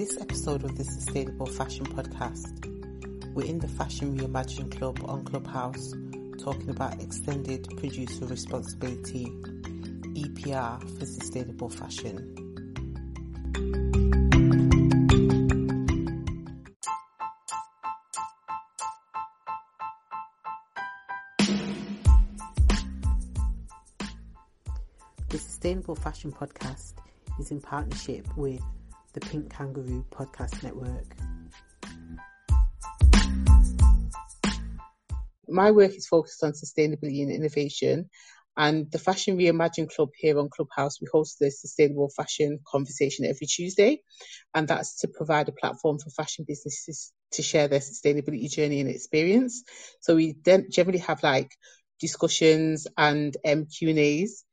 this episode of the Sustainable Fashion Podcast, we're in the Fashion Reimagined Club on Clubhouse talking about extended producer responsibility, EPR for sustainable fashion. The Sustainable Fashion Podcast is in partnership with the Pink Kangaroo Podcast Network. My work is focused on sustainability and innovation. And the Fashion Reimagined Club here on Clubhouse, we host the Sustainable Fashion Conversation every Tuesday. And that's to provide a platform for fashion businesses to share their sustainability journey and experience. So we then generally have like discussions and um, Q&As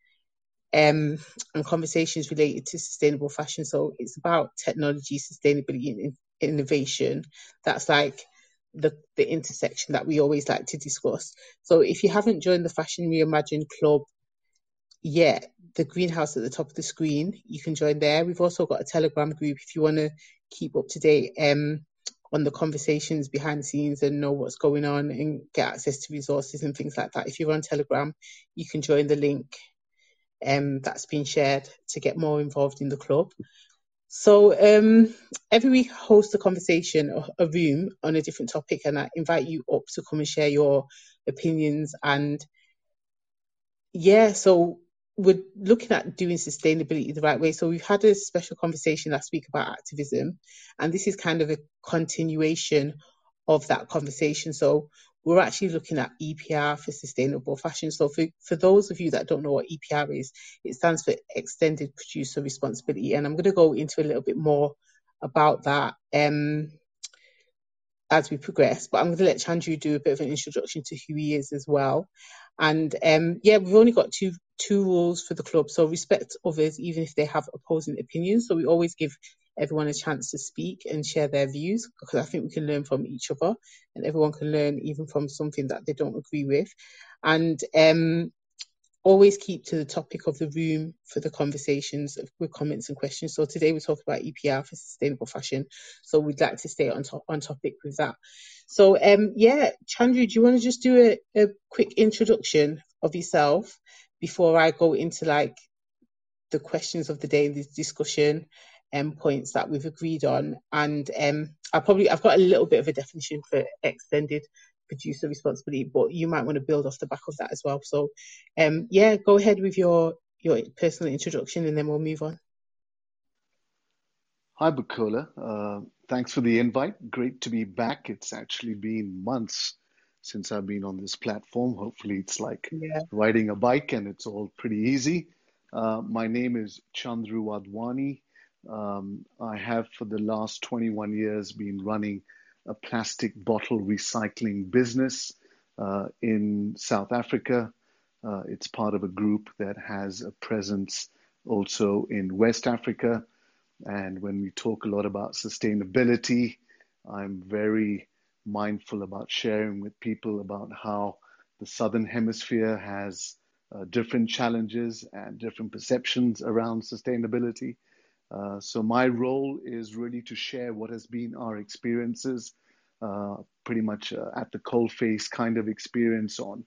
um, and conversations related to sustainable fashion. So it's about technology, sustainability, and innovation. That's like the, the intersection that we always like to discuss. So if you haven't joined the Fashion Reimagined Club yet, the greenhouse at the top of the screen, you can join there. We've also got a Telegram group if you want to keep up to date um, on the conversations behind the scenes and know what's going on and get access to resources and things like that. If you're on Telegram, you can join the link um, that's been shared to get more involved in the club. So um, every week I host a conversation, a room on a different topic, and I invite you up to come and share your opinions. And yeah, so we're looking at doing sustainability the right way. So we've had a special conversation last week about activism, and this is kind of a continuation of that conversation. So we're actually looking at EPR for sustainable fashion. So for, for those of you that don't know what EPR is, it stands for extended producer responsibility. And I'm going to go into a little bit more about that um, as we progress. But I'm going to let Chandru do a bit of an introduction to who he is as well. And um, yeah, we've only got two two rules for the club. So respect others even if they have opposing opinions. So we always give everyone a chance to speak and share their views because I think we can learn from each other and everyone can learn even from something that they don't agree with. And um, always keep to the topic of the room for the conversations with comments and questions. So today we talk about EPR for sustainable fashion. So we'd like to stay on top on topic with that. So um yeah, Chandru, do you want to just do a, a quick introduction of yourself before I go into like the questions of the day, the discussion, um, points that we've agreed on. And um, I probably I've got a little bit of a definition for extended producer responsibility, but you might want to build off the back of that as well. So, um, yeah, go ahead with your your personal introduction, and then we'll move on. Hi, Bukola. Uh, thanks for the invite. Great to be back. It's actually been months since I've been on this platform. Hopefully, it's like yeah. riding a bike and it's all pretty easy. Uh, my name is Chandru Wadhwani. Um, I have for the last 21 years been running a plastic bottle recycling business uh, in South Africa. Uh, it's part of a group that has a presence also in West Africa. And when we talk a lot about sustainability, I'm very mindful about sharing with people about how the Southern Hemisphere has uh, different challenges and different perceptions around sustainability. Uh, so my role is really to share what has been our experiences, uh, pretty much uh, at the coalface kind of experience on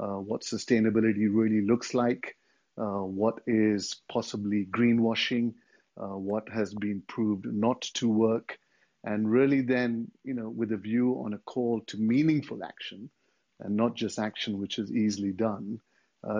uh, what sustainability really looks like, uh, what is possibly greenwashing, what has been proved not to work, and really then, you know, with a view on a call to meaningful action, and not just action which is easily done,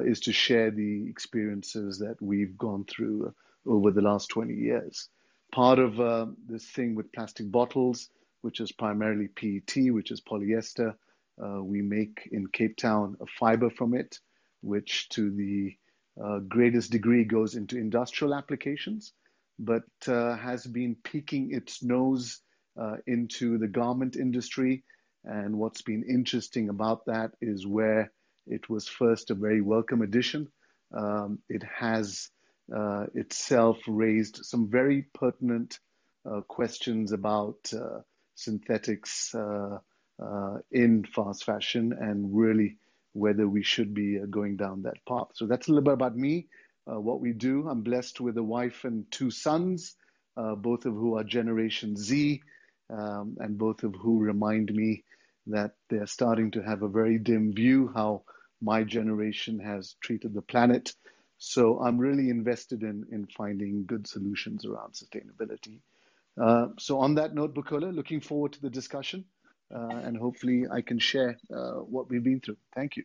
is to share the experiences that we've gone through over the last 20 years. Part of uh, this thing with plastic bottles, which is primarily PET, which is polyester, uh, we make in Cape Town a fiber from it, which to the uh, greatest degree goes into industrial applications, but uh, has been peeking its nose uh, into the garment industry. And what's been interesting about that is where it was first a very welcome addition. Um, it has uh, itself raised some very pertinent uh, questions about uh, synthetics uh, uh, in fast fashion and really whether we should be going down that path. So that's a little bit about me, what we do. I'm blessed with a wife and two sons. both of who are Generation Z, um, and both of who remind me that they're starting to have a very dim view how my generation has treated the planet. So I'm really invested in, in finding good solutions around sustainability. Uh, so on that note, Bukola, looking forward to the discussion, uh, and hopefully I can share uh, what we've been through. Thank you.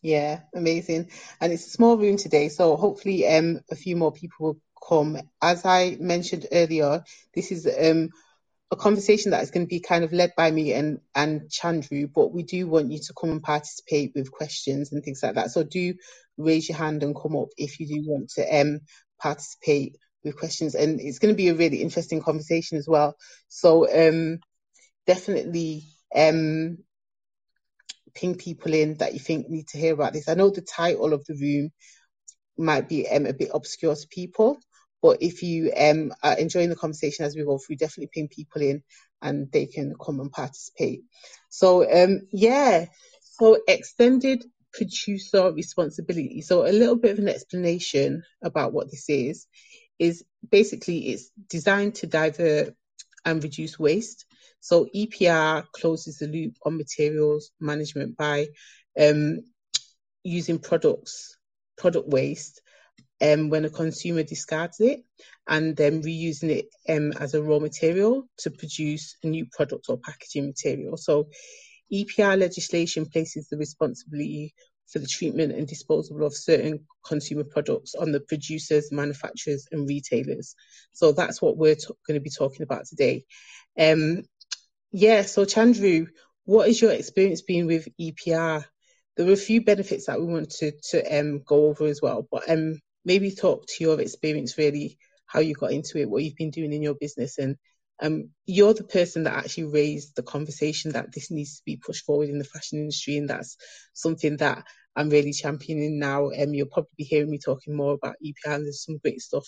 Yeah, amazing. And it's a small room today, so hopefully um, a few more people will come. As I mentioned earlier, this is um, a conversation that is going to be kind of led by me and and Chandru, but we do want you to come and participate with questions and things like that. So do raise your hand and come up if you do want to um participate with questions. And it's going to be a really interesting conversation as well. So um definitely um ping people in that you think need to hear about this. I know the title of the room might be um, a bit obscure to people, but if you um, are enjoying the conversation as we go through, definitely ping people in and they can come and participate. So, um, yeah, so extended producer responsibility. So, a little bit of an explanation about what this is is basically it's designed to divert and reduce waste. So, EPR closes the loop on materials management by um, using products, product waste um, when a consumer discards it and then reusing it um, as a raw material to produce a new product or packaging material. So EPR legislation places the responsibility for the treatment and disposal of certain consumer products on the producers, manufacturers, and retailers. So that's what we're t- going to be talking about today. Um, yeah, so Chandru, what is your experience being with EPR? There were a few benefits that we wanted to, to um, go over as well, but um, maybe talk to your experience really, how you got into it, what you've been doing in your business, and um, you're the person that actually raised the conversation that this needs to be pushed forward in the fashion industry, and that's something that I'm really championing now. Um, you'll probably be hearing me talking more about EPR, and there's some great stuff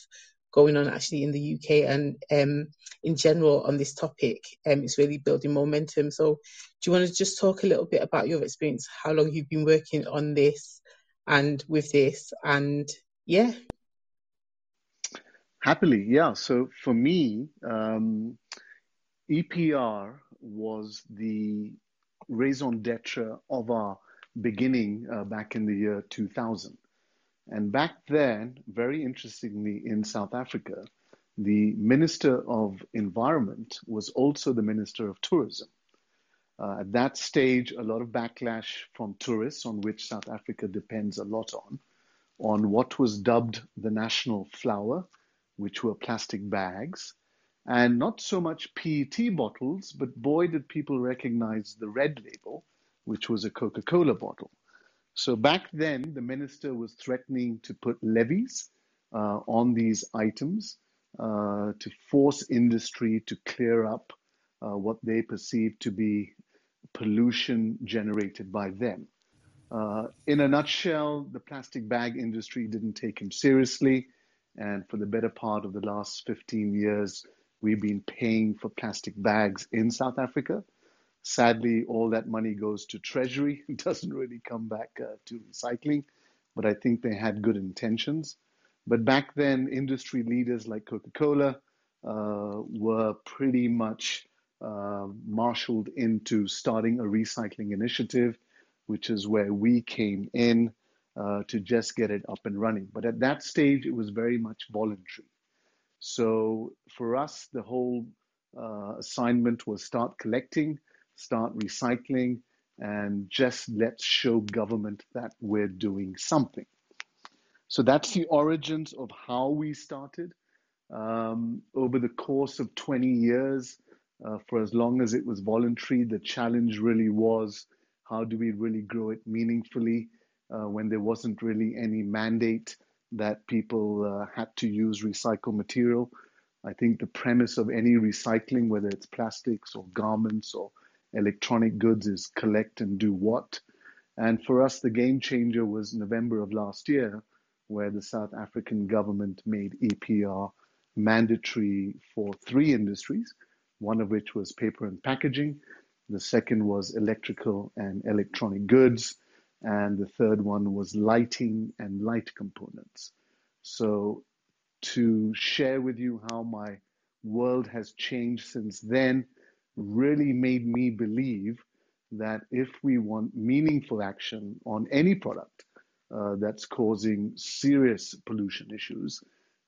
going on actually in the UK and um, in general on this topic. Um, it's really building momentum. So, do you want to just talk a little bit about your experience, how long you've been working on this and with this, and yeah. Happily, yeah. So for me, um, EPR was the raison d'etre of our beginning uh, back in the year 2000. And back then, very interestingly, in South Africa, the Minister of Environment was also the Minister of Tourism. Uh, at that stage, a lot of backlash from tourists, on which South Africa depends a lot on, on what was dubbed the national flower, which were plastic bags, and not so much PET bottles, but boy, did people recognize the red label, which was a Coca Cola bottle. So back then, the minister was threatening to put levies uh, on these items uh, to force industry to clear up uh, what they perceived to be pollution generated by them. Uh, in a nutshell, the plastic bag industry didn't take him seriously. And for the better part of the last 15 years, we've been paying for plastic bags in South Africa. Sadly, all that money goes to Treasury. It doesn't really come back uh, to recycling, but I think they had good intentions. But back then, industry leaders like Coca Cola uh, were pretty much uh, marshaled into starting a recycling initiative which is where we came in uh, to just get it up and running. But at that stage, it was very much voluntary. So for us, the whole uh, assignment was start collecting, start recycling, and just let's show government that we're doing something. So that's the origins of how we started. Um, over the course of 20 years, uh, for as long as it was voluntary, the challenge really was how do we really grow it meaningfully uh, when there wasn't really any mandate that people uh, had to use recycled material? I think the premise of any recycling, whether it's plastics or garments or electronic goods, is collect and do what. And for us, the game changer was November of last year, where the South African government made EPR mandatory for three industries, one of which was paper and packaging, the second was electrical and electronic goods. And the third one was lighting and light components. So to share with you how my world has changed since then really made me believe that if we want meaningful action on any product uh, that's causing serious pollution issues,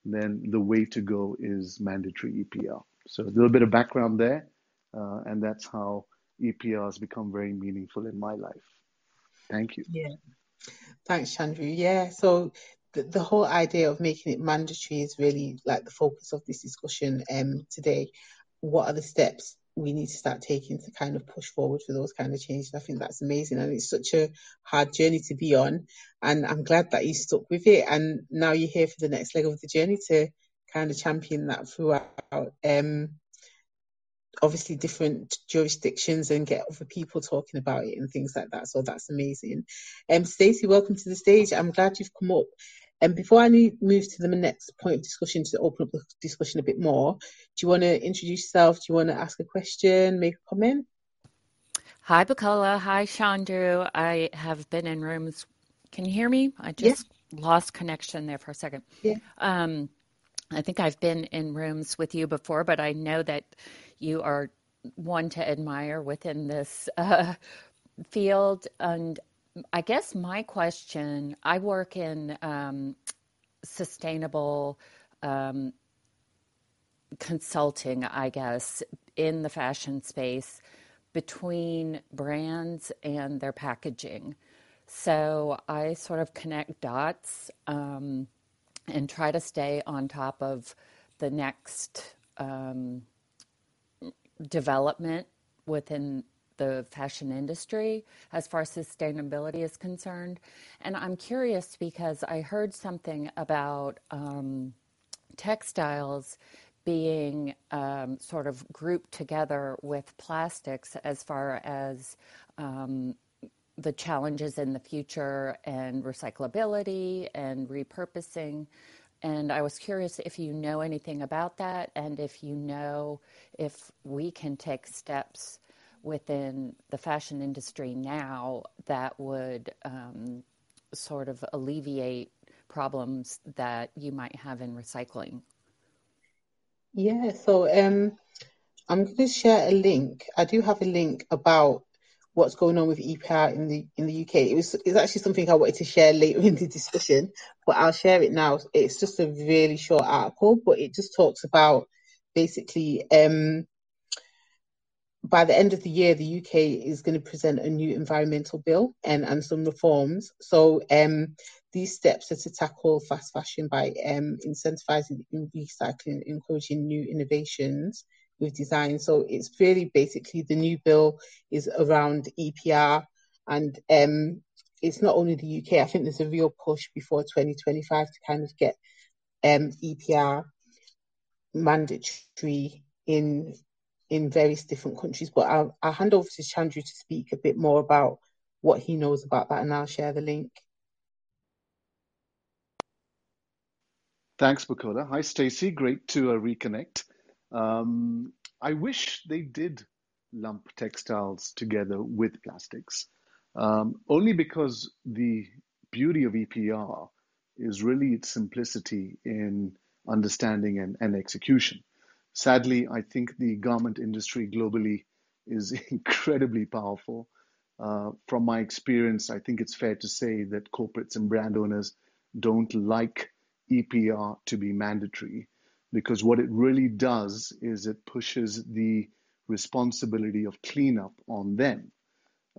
then the way to go is mandatory EPR. So a little bit of background there, uh, and that's how EPR has become very meaningful in my life. Thank you. Yeah. Thanks, Chandru. Yeah. So the, the whole idea of making it mandatory is really like the focus of this discussion um, today. What are the steps we need to start taking to kind of push forward for those kind of changes? I think that's amazing. And it's such a hard journey to be on. And I'm glad that you stuck with it. And now you're here for the next leg of the journey to kind of champion that throughout. Um, obviously different jurisdictions and get other people talking about it and things like that. So that's amazing. Um, Stacey, welcome to the stage. I'm glad you've come up. And before I move to the next point of discussion to open up the discussion a bit more, do you want to introduce yourself? Do you want to ask a question, make a comment? Hi, Bukola. Hi, Chandru. I have been in rooms. Can you hear me? I just yeah. lost connection there for a second. Yeah. Um, I think I've been in rooms with you before, but I know that you are one to admire within this uh, field. And I guess my question I work in um, sustainable um, consulting, I guess, in the fashion space between brands and their packaging. So I sort of connect dots um, and try to stay on top of the next um, development within the fashion industry as far as sustainability is concerned. And I'm curious because I heard something about um, textiles being um, sort of grouped together with plastics as far as um, the challenges in the future and recyclability and repurposing. And I was curious if you know anything about that and if you know if we can take steps within the fashion industry now that would um, sort of alleviate problems that you might have in recycling. Yeah, so um, I'm going to share a link. I do have a link about what's going on with EPR in the in the UK. It was it's actually something I wanted to share later in the discussion, but I'll share it now. It's just a really short article, but it just talks about basically um, by the end of the year, the UK is going to present a new environmental bill and, and some reforms. So um, these steps are to tackle fast fashion by um, incentivizing recycling, encouraging new innovations, with design. So it's really basically the new bill is around EPR and um, it's not only the UK. I think there's a real push before 2025 to kind of get um, EPR mandatory in in various different countries. But I'll, I'll hand over to Chandru to speak a bit more about what he knows about that, and I'll share the link. Thanks, Bukola. Hi, Stacey. Great to uh, reconnect. Um, I wish they did lump textiles together with plastics, um, only because the beauty of EPR is really its simplicity in understanding and, and execution. Sadly, I think the garment industry globally is incredibly powerful. Uh, from my experience, I think it's fair to say that corporates and brand owners don't like EPR to be mandatory because what it really does is it pushes the responsibility of cleanup on them.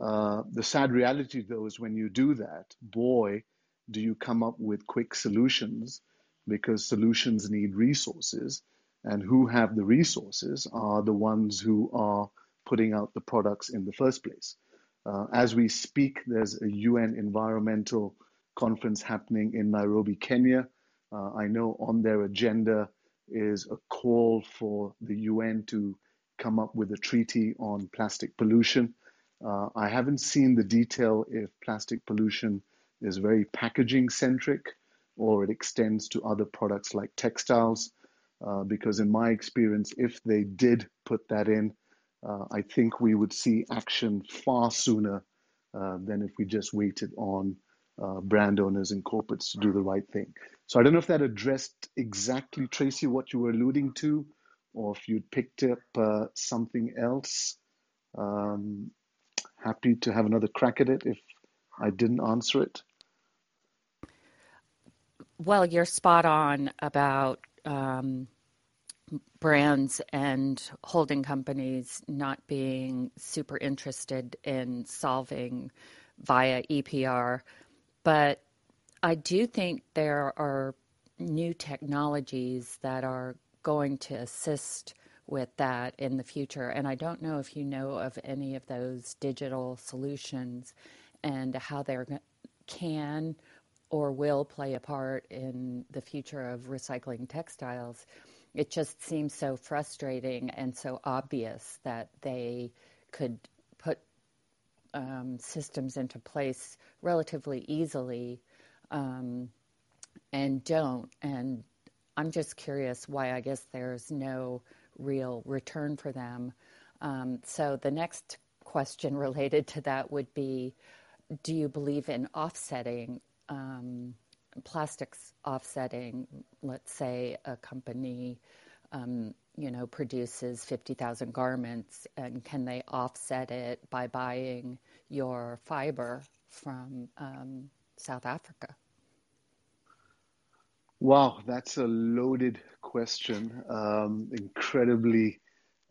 Uh, the sad reality, though, is when you do that, boy, do you come up with quick solutions because solutions need resources. And who have the resources are the ones who are putting out the products in the first place. Uh, as we speak, there's a UN environmental conference happening in Nairobi, Kenya. Uh, I know on their agenda is a call for the UN to come up with a treaty on plastic pollution. Uh, I haven't seen the detail if plastic pollution is very packaging centric or it extends to other products like textiles. Uh, because, in my experience, if they did put that in, uh, I think we would see action far sooner uh, than if we just waited on uh, brand owners and corporates to do the right thing. So I don't know if that addressed exactly, Stacey, what you were alluding to, or if you'd picked up uh, something else. Um, happy to have another crack at it if I didn't answer it. Well, you're spot on about um, brands and holding companies not being super interested in solving via EPR. But I do think there are new technologies that are going to assist with that in the future. And I don't know if you know of any of those digital solutions and how they can or will play a part in the future of recycling textiles. It just seems so frustrating and so obvious that they could um, systems into place relatively easily um, and don't. And I'm just curious why I guess there's no real return for them. Um, so the next question related to that would be do you believe in offsetting um, plastics offsetting let's say a company um, you know produces 50,000 garments and can they offset it by buying your fiber from um, South Africa Wow, that's a loaded question. Um, incredibly,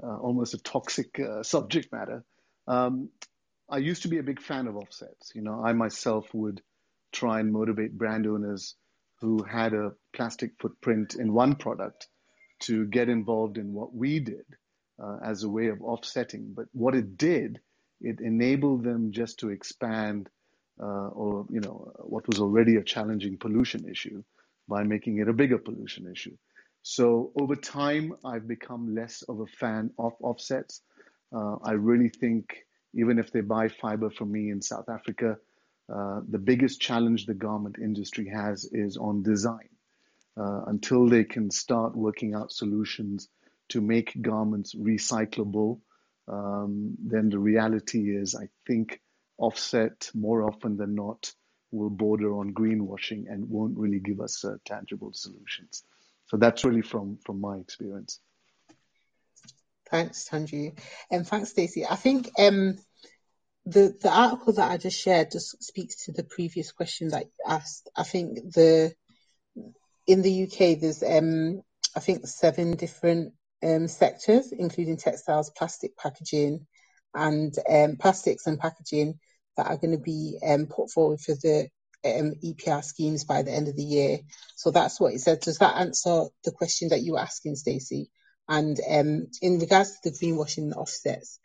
uh, almost a toxic uh, subject matter. Um, I used to be a big fan of offsets. You know, I myself would try and motivate brand owners who had a plastic footprint in one product to get involved in what we did uh, as a way of offsetting. But what it did, it enabled them just to expand, uh, or you know, what was already a challenging pollution issue by making it a bigger pollution issue. So over time, I've become less of a fan of offsets. Uh, I really think even if they buy fiber from me in South Africa, uh, the biggest challenge the garment industry has is on design. Uh, until they can start working out solutions to make garments recyclable, um, then the reality is, I think, offset more often than not will border on greenwashing and won't really give us uh, tangible solutions. So that's really from from my experience. Thanks, Chandru, and thanks, Stacey. I think um, the the article that I just shared just speaks to the previous question that you asked. I think the in the UK there's um, I think seven different um, sectors, including textiles, plastic packaging, and um, plastics and packaging that are going to be um, put forward for the um, EPR schemes by the end of the year. So that's what it said. Does that answer the question that you were asking, Stacey? And um, in regards to the greenwashing offsets,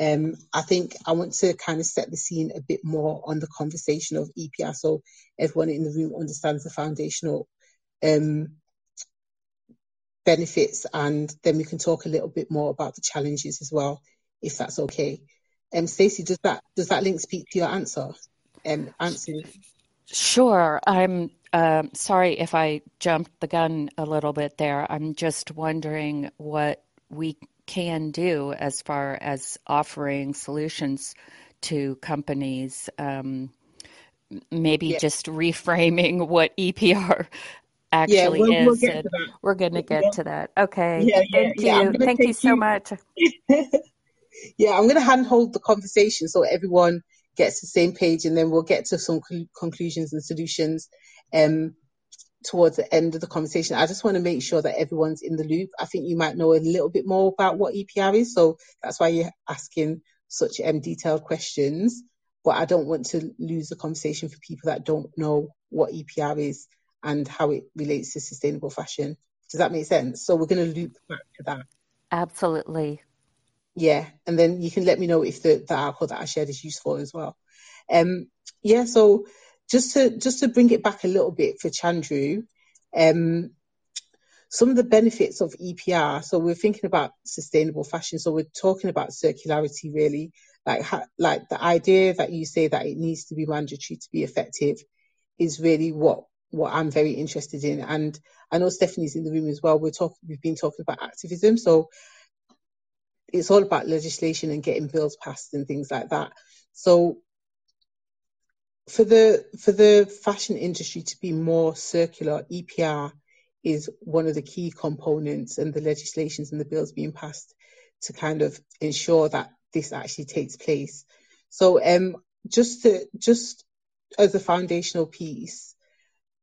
um, I think I want to kind of set the scene a bit more on the conversation of EPR so everyone in the room understands the foundational um, benefits and then we can talk a little bit more about the challenges as well, if that's okay. Um, Stacey, does that does that link speak to your answer? Um, answer. Sure. I'm uh, sorry if I jumped the gun a little bit there. I'm just wondering what we can do as far as offering solutions to companies. Um, maybe yeah. just reframing what EPR actually yeah, we'll, is. We'll we're going to get yeah. to that. Okay. Yeah, Thank you. Thank you so you. much. yeah, I'm going to handhold the conversation so everyone gets the same page, and then we'll get to some conclusions and solutions um, towards the end of the conversation. I just want to make sure that everyone's in the loop. I think you might know a little bit more about what EPR is, so that's why you're asking such um, detailed questions. But I don't want to lose the conversation for people that don't know what EPR is and how it relates to sustainable fashion. Does that make sense? So we're going to loop back to that. Absolutely. Yeah, and then you can let me know if the, the article that I shared is useful as well. Um, yeah, so just to just to bring it back a little bit for Chandru, um, some of the benefits of EPR. So we're thinking about sustainable fashion. So we're talking about circularity, really, like ha- like the idea that you say that it needs to be mandatory to be effective is really what what I'm very interested in. And I know Stephanie's in the room as well. We're talking, we've been talking about activism. So it's all about legislation and getting bills passed and things like that. So for the for the fashion industry to be more circular, EPR is one of the key components, and the legislations and the bills being passed to kind of ensure that this actually takes place. So, um, just to just as a foundational piece,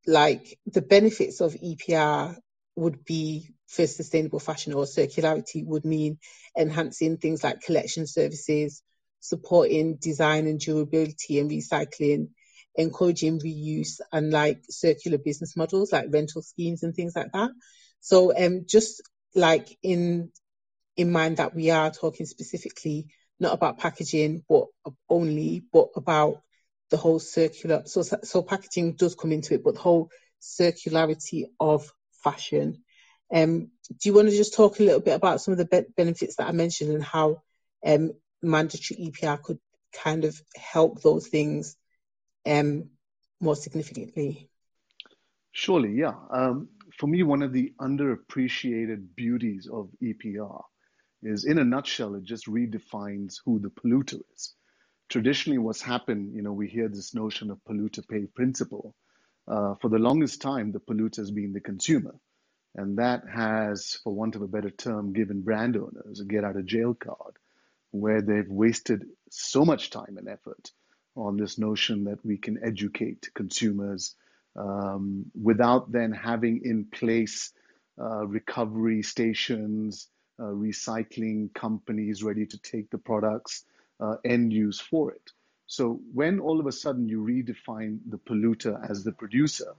like the benefits of EPR would be for sustainable fashion or circularity would mean enhancing things like collection services, supporting design and durability and recycling, encouraging reuse and like circular business models like rental schemes and things like that. So um just like in in mind that we are talking specifically not about packaging but only but about the whole circular so so packaging does come into it but the whole circularity of fashion. Um do you want to just talk a little bit about some of the be- benefits that i mentioned and how um mandatory epr could kind of help those things um more significantly? Surely yeah. Um, for me one of the underappreciated beauties of epr is in a nutshell, it just redefines who the polluter is. Traditionally, what's happened, you know, we hear this notion of polluter pay principle. Uh, for the longest time, the polluter has been the consumer. And that has, for want of a better term, given brand owners a get out of jail card where they've wasted so much time and effort on this notion that we can educate consumers um, without then having in place uh, recovery stations, uh, recycling companies ready to take the products uh, end use for it. So when all of a sudden you redefine the polluter as the producer,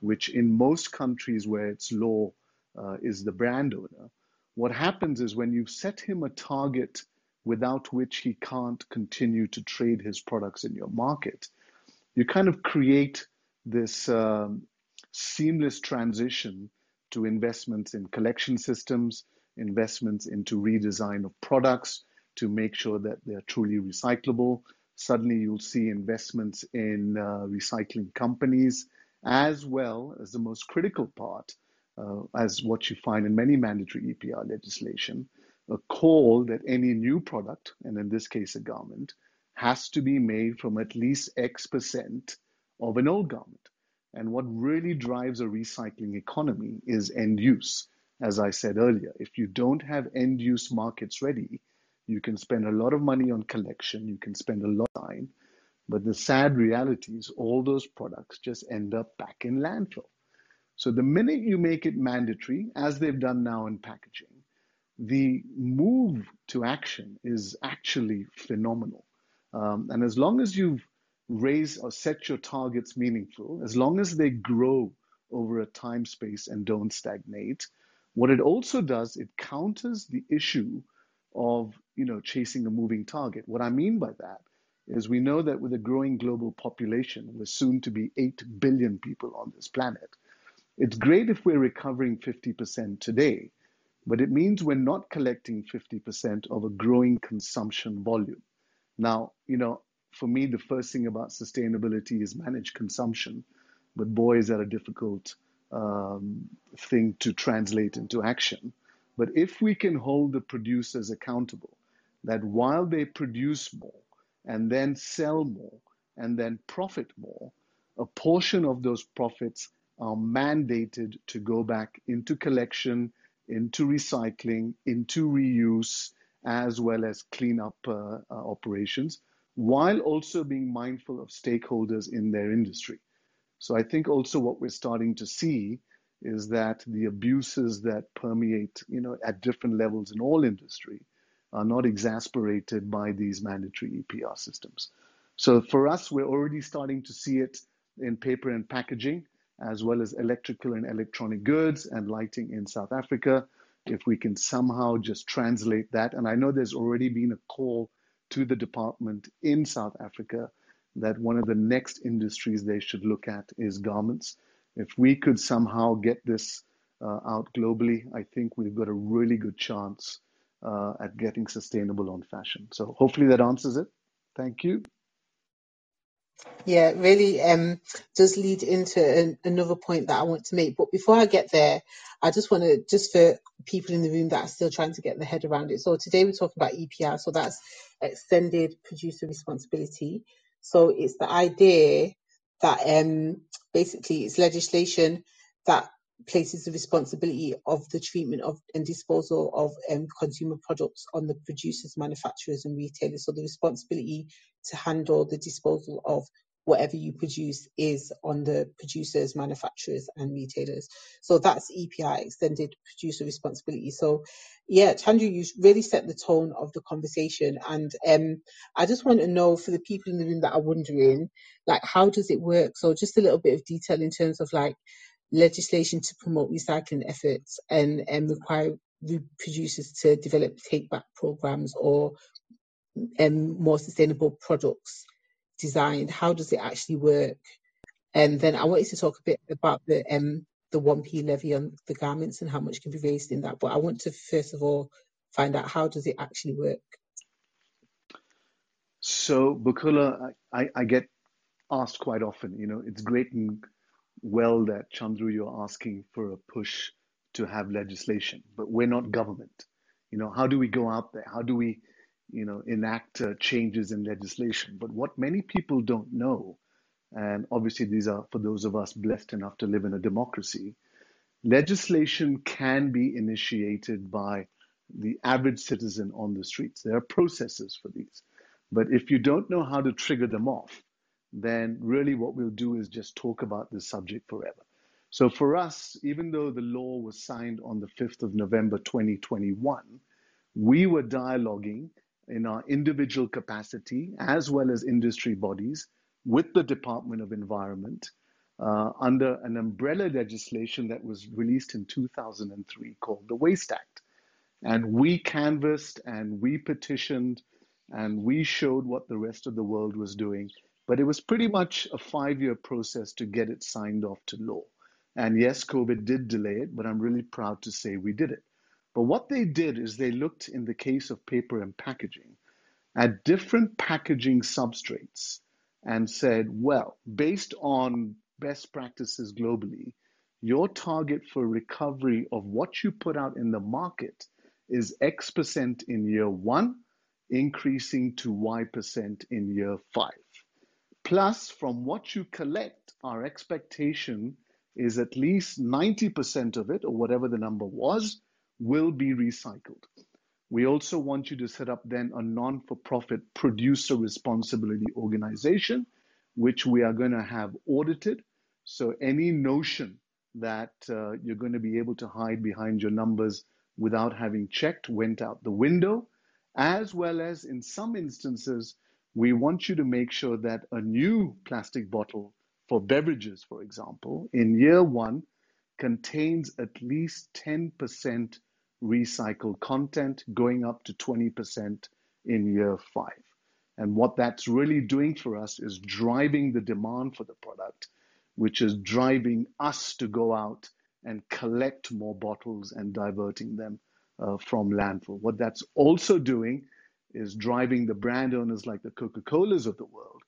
which in most countries where it's law uh, is the brand owner, what happens is when you set him a target without which he can't continue to trade his products in your market, you kind of create this um, seamless transition to investments in collection systems, investments into redesign of products to make sure that they're truly recyclable. Suddenly, you'll see investments in uh, recycling companies, as well as the most critical part, uh, as what you find in many mandatory EPR legislation, a call that any new product, and in this case a garment, has to be made from at least X percent of an old garment. And what really drives a recycling economy is end use. As I said earlier, if you don't have end use markets ready, you can spend a lot of money on collection, you can spend a lot of time, but the sad reality is all those products just end up back in landfill. So the minute you make it mandatory, as they've done now in packaging, the move to action is actually phenomenal. Um, and as long as you've raised or set your targets meaningful, as long as they grow over a time space and don't stagnate, what it also does, it counters the issue of you know chasing a moving target. What I mean by that is we know that with a growing global population, we're soon to be 8 billion people on this planet. It's great if we're recovering 50% today, but it means we're not collecting 50% of a growing consumption volume. Now, you know, for me, the first thing about sustainability is manage consumption, but boy, is that a difficult um, thing to translate into action. But if we can hold the producers accountable, that while they produce more and then sell more and then profit more, a portion of those profits are mandated to go back into collection, into recycling, into reuse, as well as cleanup uh, uh, operations, while also being mindful of stakeholders in their industry. So I think also what we're starting to see is that the abuses that permeate, you know, at different levels in all industry are not exasperated by these mandatory EPR systems. So for us, we're already starting to see it in paper and packaging, as well as electrical and electronic goods and lighting in South Africa. If we can somehow just translate that, and I know there's already been a call to the department in South Africa that one of the next industries they should look at is garments if we could somehow get this uh, out globally, I think we've got a really good chance uh, at getting sustainable on fashion. So hopefully that answers it. Thank you. Yeah, really um, does lead into an, another point that I want to make. But before I get there, I just want to, just for people in the room that are still trying to get their head around it. So today we're talking about EPR, so that's extended producer responsibility. So it's the idea that um, basically it's legislation that places the responsibility of the treatment of and disposal of um, consumer products on the producers, manufacturers, and retailers. So the responsibility to handle the disposal of whatever you produce is on the producers, manufacturers, and retailers. So that's EPR, extended producer responsibility. So, yeah, Chandru, you really set the tone of the conversation, and um, I just want to know for the people in the room that are wondering, like, how does it work? So, just a little bit of detail in terms of like legislation to promote recycling efforts and, require producers to develop take back programs or um, more sustainable products designed? How does it actually work? And then I wanted to talk a bit about the um, the 1p levy on the garments and how much can be raised in that. But I want to first of all find out how does it actually work? So, Bukola, I, I get asked quite often, you know, it's great and well that Chandru, you're asking for a push to have legislation, but we're not government. You know, how do we go out there? How do we, you know, enact uh, changes in legislation? But what many people don't know, and obviously these are for those of us blessed enough to live in a democracy, legislation can be initiated by the average citizen on the streets. There are processes for these. But if you don't know how to trigger them off, then really what we'll do is just talk about this subject forever. So for us, even though the law was signed on the 5th of November 2021, we were dialoguing in our individual capacity as well as industry bodies with the Department of Environment uh, under an umbrella legislation that was released in 2003 called the Waste Act. And we canvassed and we petitioned and we showed what the rest of the world was doing. But it was pretty much a five year process to get it signed off to law. And yes, COVID did delay it, but I'm really proud to say we did it. But what they did is they looked in the case of paper and packaging at different packaging substrates and said, well, based on best practices globally, your target for recovery of what you put out in the market is X percent in year one, increasing to Y percent in year five. Plus, from what you collect, our expectation is at least 90% of it, or whatever the number was, will be recycled. We also want you to set up then a non for profit producer responsibility organization, which we are going to have audited. So, any notion that uh, you're going to be able to hide behind your numbers without having checked went out the window, as well as in some instances, we want you to make sure that a new plastic bottle for beverages, for example, in year one contains at least 10% recycled content, going up to 20% in year five. And what that's really doing for us is driving the demand for the product, which is driving us to go out and collect more bottles and diverting them uh, from landfill. What that's also doing is driving the brand owners like the Coca Colas of the world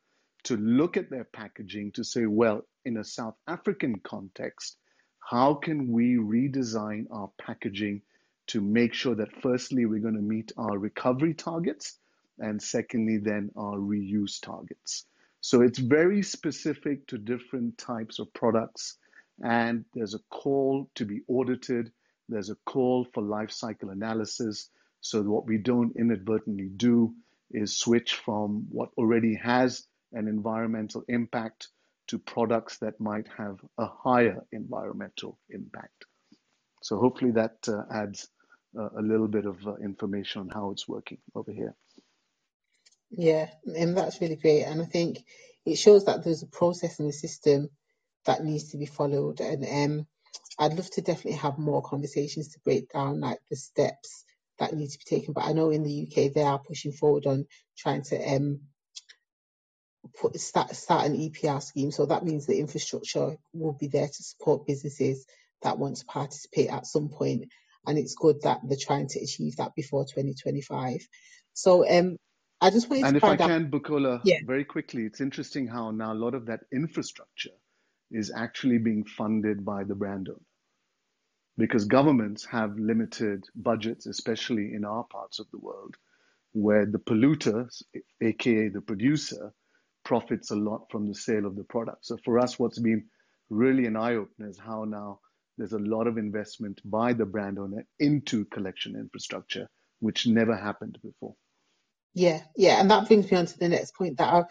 to look at their packaging to say, well, in a South African context, how can we redesign our packaging to make sure that firstly, we're going to meet our recovery targets, and secondly, then our reuse targets. So it's very specific to different types of products, and there's a call to be audited, there's a call for life cycle analysis. So what we don't inadvertently do is switch from what already has an environmental impact to products that might have a higher environmental impact. So hopefully that uh, adds uh, a little bit of uh, information on how it's working over here. Yeah, and that's really great. And I think it shows that there's a process in the system that needs to be followed. And um, I'd love to definitely have more conversations to break down like the steps that need to be taken. But I know in the UK they are pushing forward on trying to um put start start an EPR scheme. So that means the infrastructure will be there to support businesses that want to participate at some point. And it's good that they're trying to achieve that before 2025. So um I just wanted and to And if I out. can, Bukola, Yeah. very quickly, it's interesting how now a lot of that infrastructure is actually being funded by the brand owner because governments have limited budgets, especially in our parts of the world, where the polluter, aka the producer, profits a lot from the sale of the product. So for us, what's been really an eye opener is how now there's a lot of investment by the brand owner into collection infrastructure, which never happened before. Yeah, yeah, and that brings me on to the next point that I,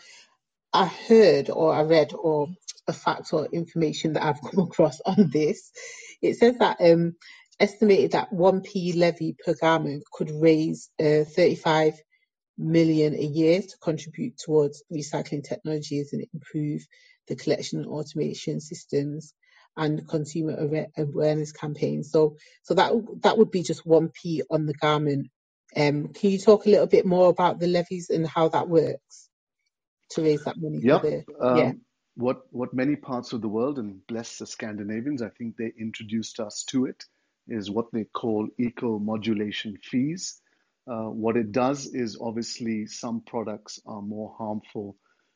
I heard or I read or a fact or information that I've come across on this. It says that um, estimated that 1p levy per garment could raise uh, 35 million a year to contribute towards recycling technologies and improve the collection and automation systems and consumer awareness campaigns. So, so that that would be just one p on the garment. Um, can you talk a little bit more about the levies and how that works to raise that money? Yep. The, um, yeah. What what many parts of the world and bless the Scandinavians, I think they introduced us to it, is what they call eco modulation fees. Uh, what it does is obviously some products are more harmful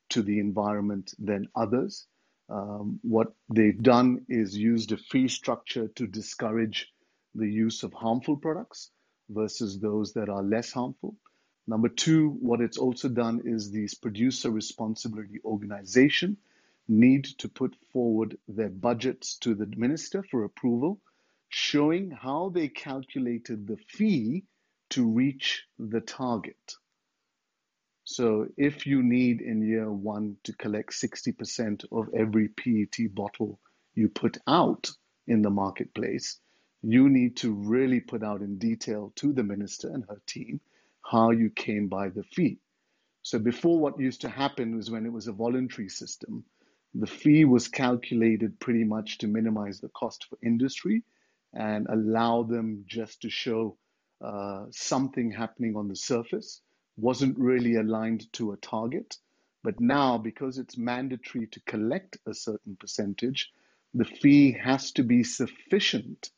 to the environment than others. Um, what they've done is used a fee structure to discourage the use of harmful products versus those that are less harmful. Number two, what it's also done is these producer responsibility organization need to put forward their budgets to the minister for approval, showing how they calculated the fee to reach the target. So if you need in year one to collect 60% of every PET bottle you put out in the marketplace, you need to really put out in detail to the minister and her team how you came by the fee. So before what used to happen was when it was a voluntary system, the fee was calculated pretty much to minimize the cost for industry and allow them just to show uh, something happening on the surface wasn't really aligned to a target. But now, because it's mandatory to collect a certain percentage, the fee has to be sufficient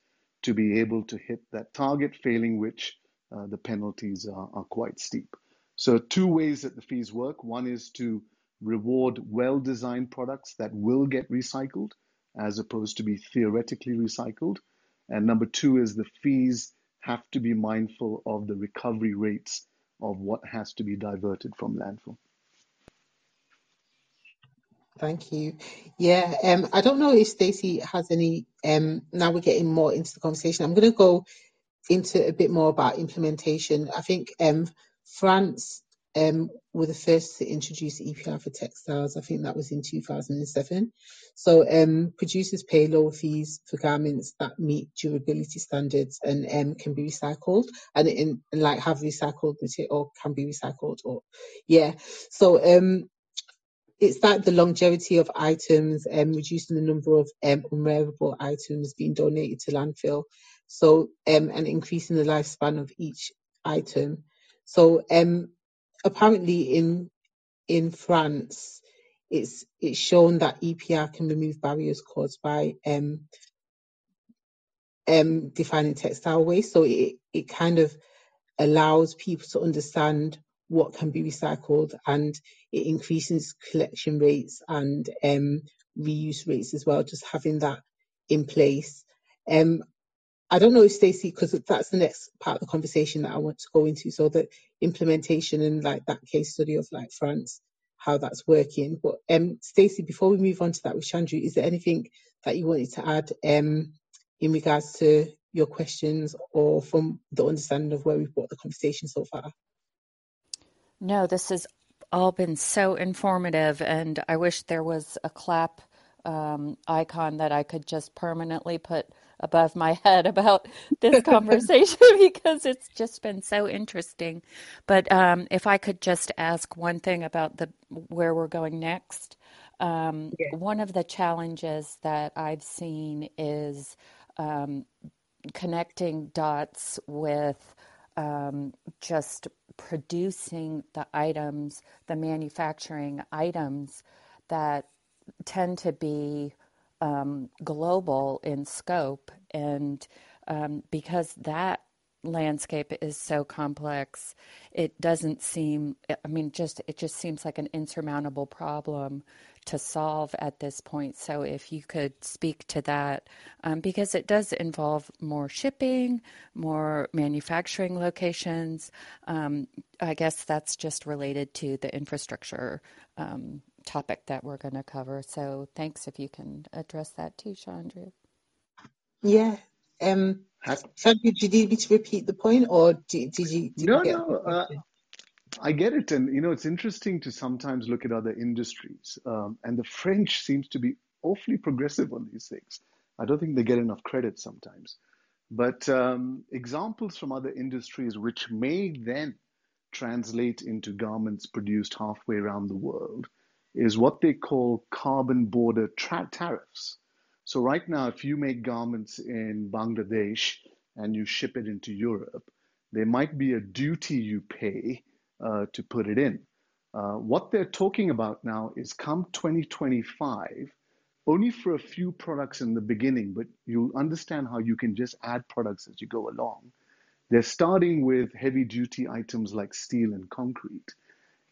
to be able to hit that target, failing which uh, the penalties are, are quite steep. So, two ways that the fees work one is to reward well designed products that will get recycled as opposed to be theoretically recycled. And number two is the fees have to be mindful of the recovery rates of what has to be diverted from landfill. Thank you. Yeah, um, I don't know if Stacey has any. Um, now we're getting more into the conversation. I'm going to go into a bit more about implementation. I think um, France um, were the first to introduce EPR for textiles. I think that was in 2007. So um, producers pay lower fees for garments that meet durability standards and um, can be recycled and, in, and like have recycled material or can be recycled or yeah. So um, it's like the longevity of items and um, reducing the number of um, unwearable items being donated to landfill. So and increasing the lifespan of each item. So um, apparently in in France, it's it's shown that EPR can remove barriers caused by um, um, defining textile waste. So it it kind of allows people to understand what can be recycled and it increases collection rates and um, reuse rates as well. Just having that in place. Um, I don't know if Stacey, because that's the next part of the conversation that I want to go into. So the implementation and like that case study of like France, how that's working. But um, Stacey, before we move on to that with Chandru, is there anything that you wanted to add um, in regards to your questions or from the understanding of where we've brought the conversation so far? No, this has all been so informative, and I wish there was a clap um, icon that I could just permanently put above my head about this conversation because it's just been so interesting. But um, if I could just ask one thing about the where we're going next, um, yeah. one of the challenges that I've seen is um, connecting dots with um, just producing the items, the manufacturing items that tend to be um, global in scope, and um, because that landscape is so complex, it doesn't seem. I mean, just it just seems like an insurmountable problem to solve at this point. So, if you could speak to that, um, because it does involve more shipping, more manufacturing locations. Um, I guess that's just related to the infrastructure um, topic that we're going to cover. So thanks if you can address that too, Chandru. Yeah. Um, Chandru, do you need me to repeat the point or did, did you? Did no, you no. Uh, I get it. And, you know, it's interesting to sometimes look at other industries. Um, and the French seems to be awfully progressive on these things. I don't think they get enough credit sometimes. But um, examples from other industries which may then translate into garments produced halfway around the world is what they call carbon border tra- tariffs. So, right now, if you make garments in Bangladesh and you ship it into Europe, there might be a duty you pay uh, to put it in. Uh, what they're talking about now is come 2025, only for a few products in the beginning, but you'll understand how you can just add products as you go along. They're starting with heavy duty items like steel and concrete.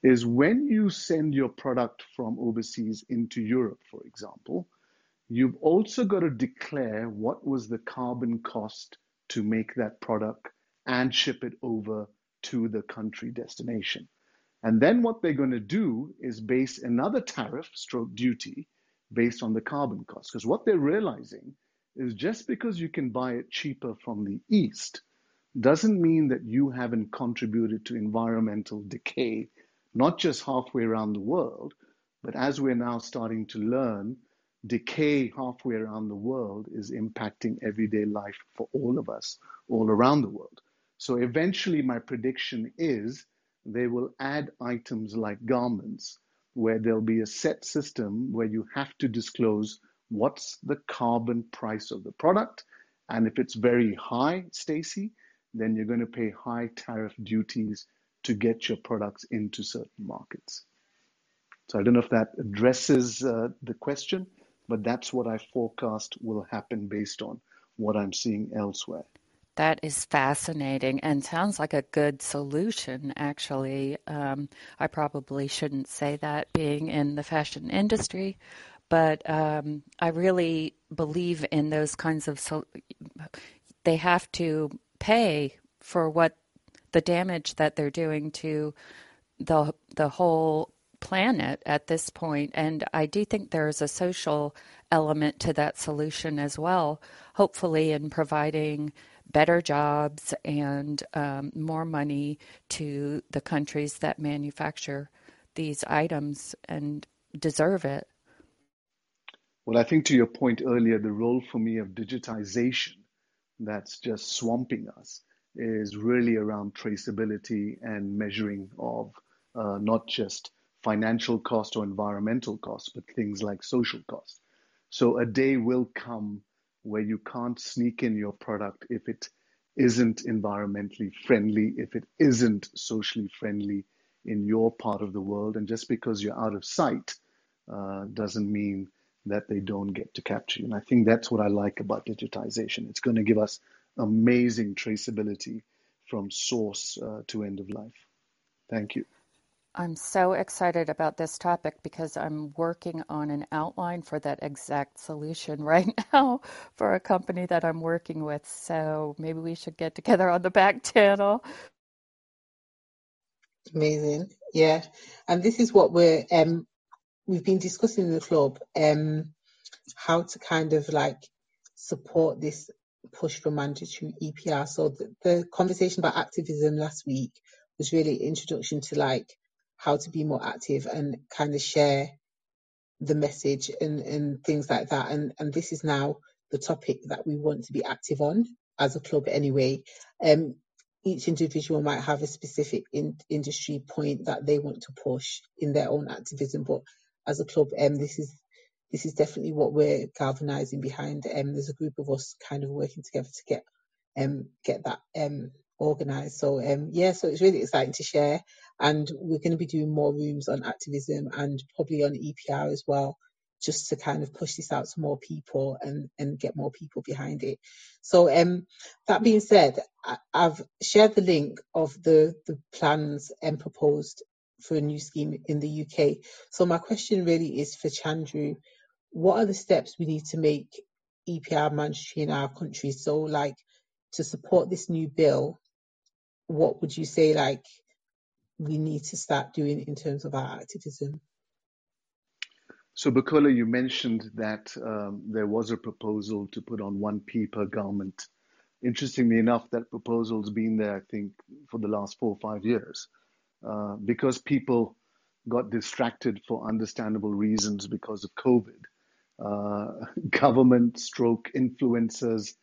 Is when you send your product from overseas into Europe, for example, you've also got to declare what was the carbon cost to make that product and ship it over to the country destination. And then what they're going to do is base another tariff stroke duty based on the carbon cost. Because what they're realizing is just because you can buy it cheaper from the East doesn't mean that you haven't contributed to environmental decay, not just halfway around the world, but as we're now starting to learn, decay halfway around the world is impacting everyday life for all of us all around the world. So eventually, my prediction is they will add items like garments where there'll be a set system where you have to disclose what's the carbon price of the product. And if it's very high, Stacey, then you're going to pay high tariff duties to get your products into certain markets. So I don't know if that addresses uh, the question, but that's what I forecast will happen based on what I'm seeing elsewhere. That is fascinating and sounds like a good solution, actually. Um, I probably shouldn't say that being in the fashion industry, but um, I really believe in those kinds of. So- they have to pay for what the damage that they're doing to the the whole planet at this point and I do think there's a social element to that solution as well hopefully in providing better jobs and um, more money to the countries that manufacture these items and deserve it. Well, I think to your point earlier, the role for me of digitization that's just swamping us is really around traceability and measuring of uh, not just financial cost or environmental costs, but things like social costs. So a day will come where you can't sneak in your product if it isn't environmentally friendly, if it isn't socially friendly in your part of the world. And just because you're out of sight uh, doesn't mean that they don't get to capture you. And I think that's what I like about digitization. It's going to give us amazing traceability from source uh, to end of life. Thank you. I'm so excited about this topic because I'm working on an outline for that exact solution right now for a company that I'm working with. So maybe we should get together on the back channel. Amazing. Yeah. And this is what we're um we've been discussing in the club, um how to kind of like support this push for mandatory EPR. So the, the conversation about activism last week was really introduction to like how to be more active and kind of share the message and, and things like that. And, and this is now the topic that we want to be active on as a club anyway. Um, each individual might have a specific in, industry point that they want to push in their own activism, but as a club, um, this is this is definitely what we're galvanizing behind. Um, there's a group of us kind of working together to get um get that um organized. So um yeah, so it's really exciting to share and we're going to be doing more rooms on activism and probably on EPR as well just to kind of push this out to more people and and get more people behind it so um that being said I, have shared the link of the the plans and proposed for a new scheme in the UK so my question really is for Chandru what are the steps we need to make EPR mandatory in our country so like to support this new bill what would you say like we need to start doing in terms of our activism? So, Bukola, you mentioned that um, there was a proposal to put on 1p per garment. Interestingly enough, that proposal's been there, I think, for the last four or five years. Uh, because people got distracted for understandable reasons because of COVID. Uh, government stroke influencers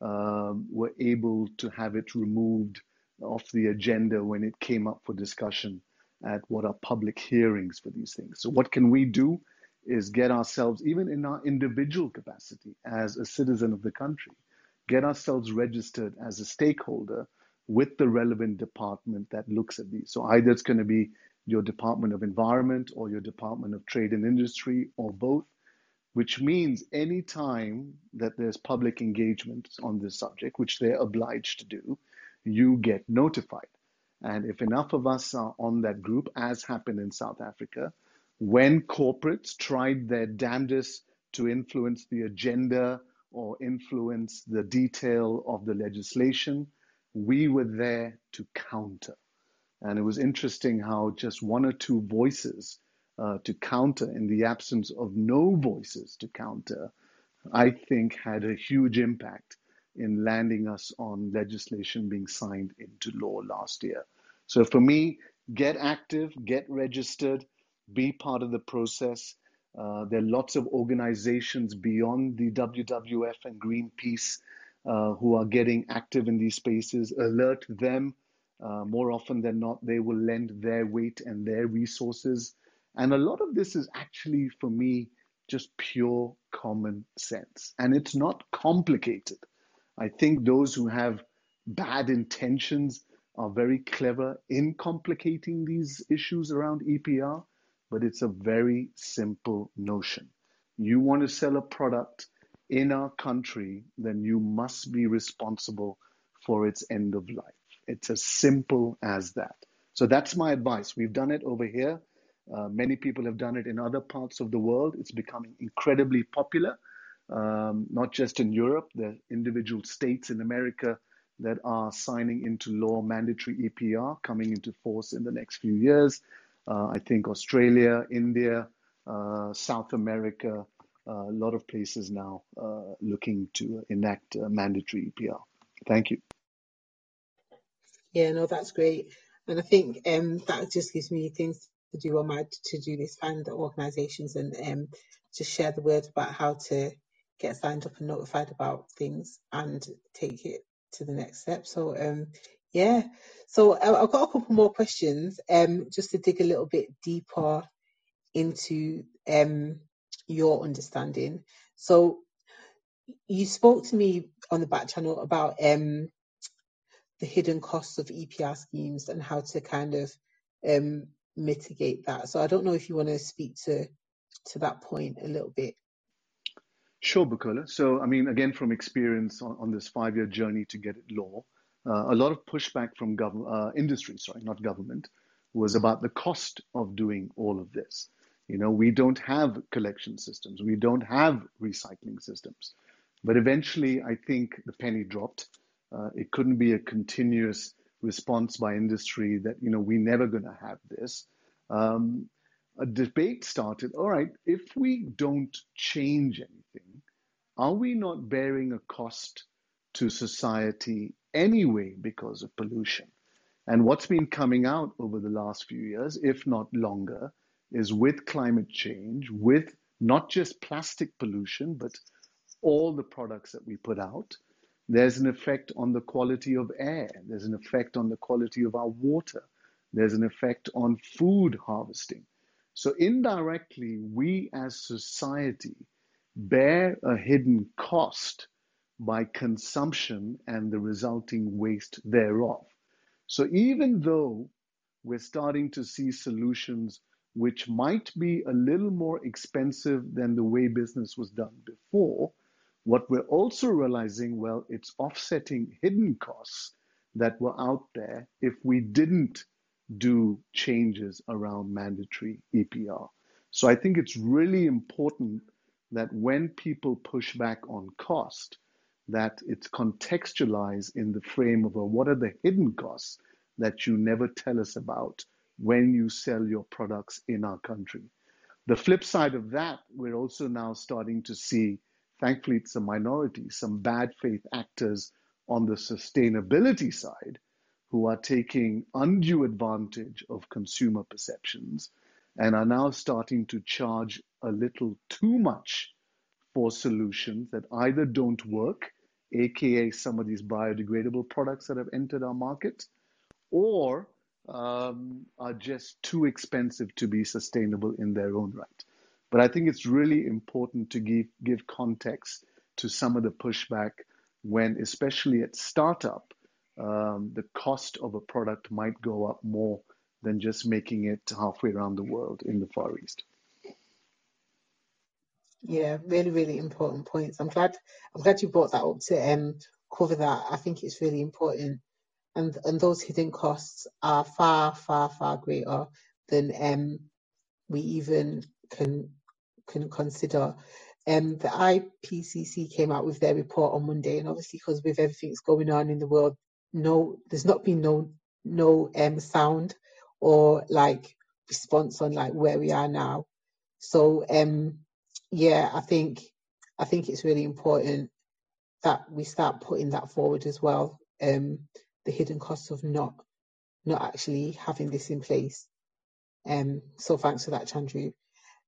um, were able to have it removed off the agenda when it came up for discussion at what are public hearings for these things. So, what can we do? is get ourselves, even in our individual capacity as a citizen of the country, get ourselves registered as a stakeholder with the relevant department that looks at these. So either it's going to be your Department of Environment or your Department of Trade and Industry or both, which means any time that there's public engagement on this subject, which they're obliged to do, you get notified. And if enough of us are on that group, as happened in South Africa, when corporates tried their damnedest to influence the agenda or influence the detail of the legislation, we were there to counter. And it was interesting how just one or two voices uh, to counter, in the absence of no voices to counter, I think had a huge impact in landing us on legislation being signed into law last year. So for me, get active, get registered, be part of the process. Uh, there are lots of organizations beyond the WWF and Greenpeace uh, who are getting active in these spaces. Alert them. Uh, more often than not, they will lend their weight and their resources. And a lot of this is actually, for me, just pure common sense. And it's not complicated. I think those who have bad intentions are very clever in complicating these issues around EPR but it's a very simple notion. You want to sell a product in our country, then you must be responsible for its end of life. It's as simple as that. So that's my advice. We've done it over here. Uh, many people have done it in other parts of the world. It's becoming incredibly popular, um, not just in Europe. Are individual states in America that are signing into law mandatory EPR coming into force in the next few years. Uh, I think Australia, India, uh, South America, uh, a lot of places now looking to enact mandatory EPR. Thank you. Yeah, no, that's great. And I think um, that just gives me things to do on my to-do list, find the organisations and um, just share the word about how to get signed up and notified about things and take it to the next step. So um, yeah. So uh, I've got a couple more questions, um, just to dig a little bit deeper into um your understanding. So you spoke to me on the back channel about um the hidden costs of EPR schemes and how to kind of um mitigate that. So I don't know if you want to speak to to that point a little bit. Sure, Bukola. So, I mean, again, from experience on, on this five year journey to get it law, uh, a lot of pushback from gov- uh, industry, sorry, not government, was about the cost of doing all of this. You know, we don't have collection systems, we don't have recycling systems. But eventually, I think the penny dropped. Uh, it couldn't be a continuous response by industry that, you know, we're never going to have this. Um, a debate started all right, if we don't change anything, are we not bearing a cost to society anyway because of pollution. And what's been coming out over the last few years, if not longer, is with climate change, with not just plastic pollution, but all the products that we put out, there's an effect on the quality of air, there's an effect on the quality of our water, there's an effect on food harvesting. So, indirectly, we as society bear a hidden cost by consumption and the resulting waste thereof. So even though we're starting to see solutions which might be a little more expensive than the way business was done before, what we're also realizing, well, it's offsetting hidden costs that were out there if we didn't do changes around mandatory EPR. So I think it's really important that when people push back on cost, that it's contextualized in the frame of a, what are the hidden costs that you never tell us about when you sell your products in our country. The flip side of that, we're also now starting to see, thankfully, it's a minority, some bad faith actors on the sustainability side who are taking undue advantage of consumer perceptions and are now starting to charge a little too much for solutions that either don't work, aka some of these biodegradable products that have entered our market, or um, are just too expensive to be sustainable in their own right. But I think it's really important to give, give context to some of the pushback when, especially at startup, um, the cost of a product might go up more than just making it halfway around the world in the Far East. Yeah, really, really important points. I'm glad I'm glad you brought that up to um, cover that. I think it's really important, and and those hidden costs are far, far, far greater than um, we even can can consider. Um, the IPCC came out with their report on Monday, and obviously, because with everything that's going on in the world, no, there's not been no no um sound or like response on like where we are now. So um yeah, I think I think it's really important that we start putting that forward as well. Um, the hidden costs of not not actually having this in place. Um, so thanks for that, Chandru.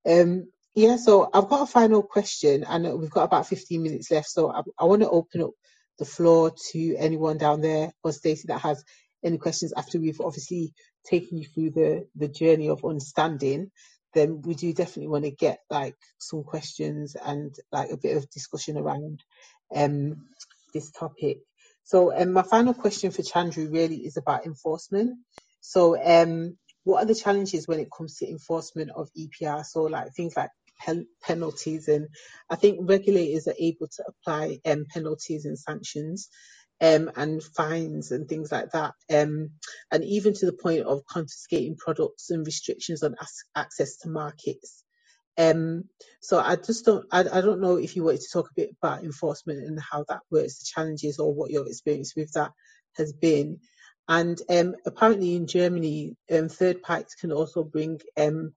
Um, yeah, so I've got a final question, and we've got about 15 minutes left. So I, I want to open up the floor to anyone down there or Stacey that has any questions after we've obviously taken you through the the journey of understanding then we do definitely want to get like some questions and like a bit of discussion around um this topic. So um, my final question for chandru really is about enforcement. So um what are the challenges when it comes to enforcement of epr so like things like pen- penalties and i think regulators are able to apply um, penalties and sanctions um, and fines and things like that, um, and even to the point of confiscating products and restrictions on as- access to markets. Um, so I just don't, I, I don't know if you wanted to talk a bit about enforcement and how that works, the challenges, or what your experience with that has been. And um, apparently in Germany, um, third parties can also bring um,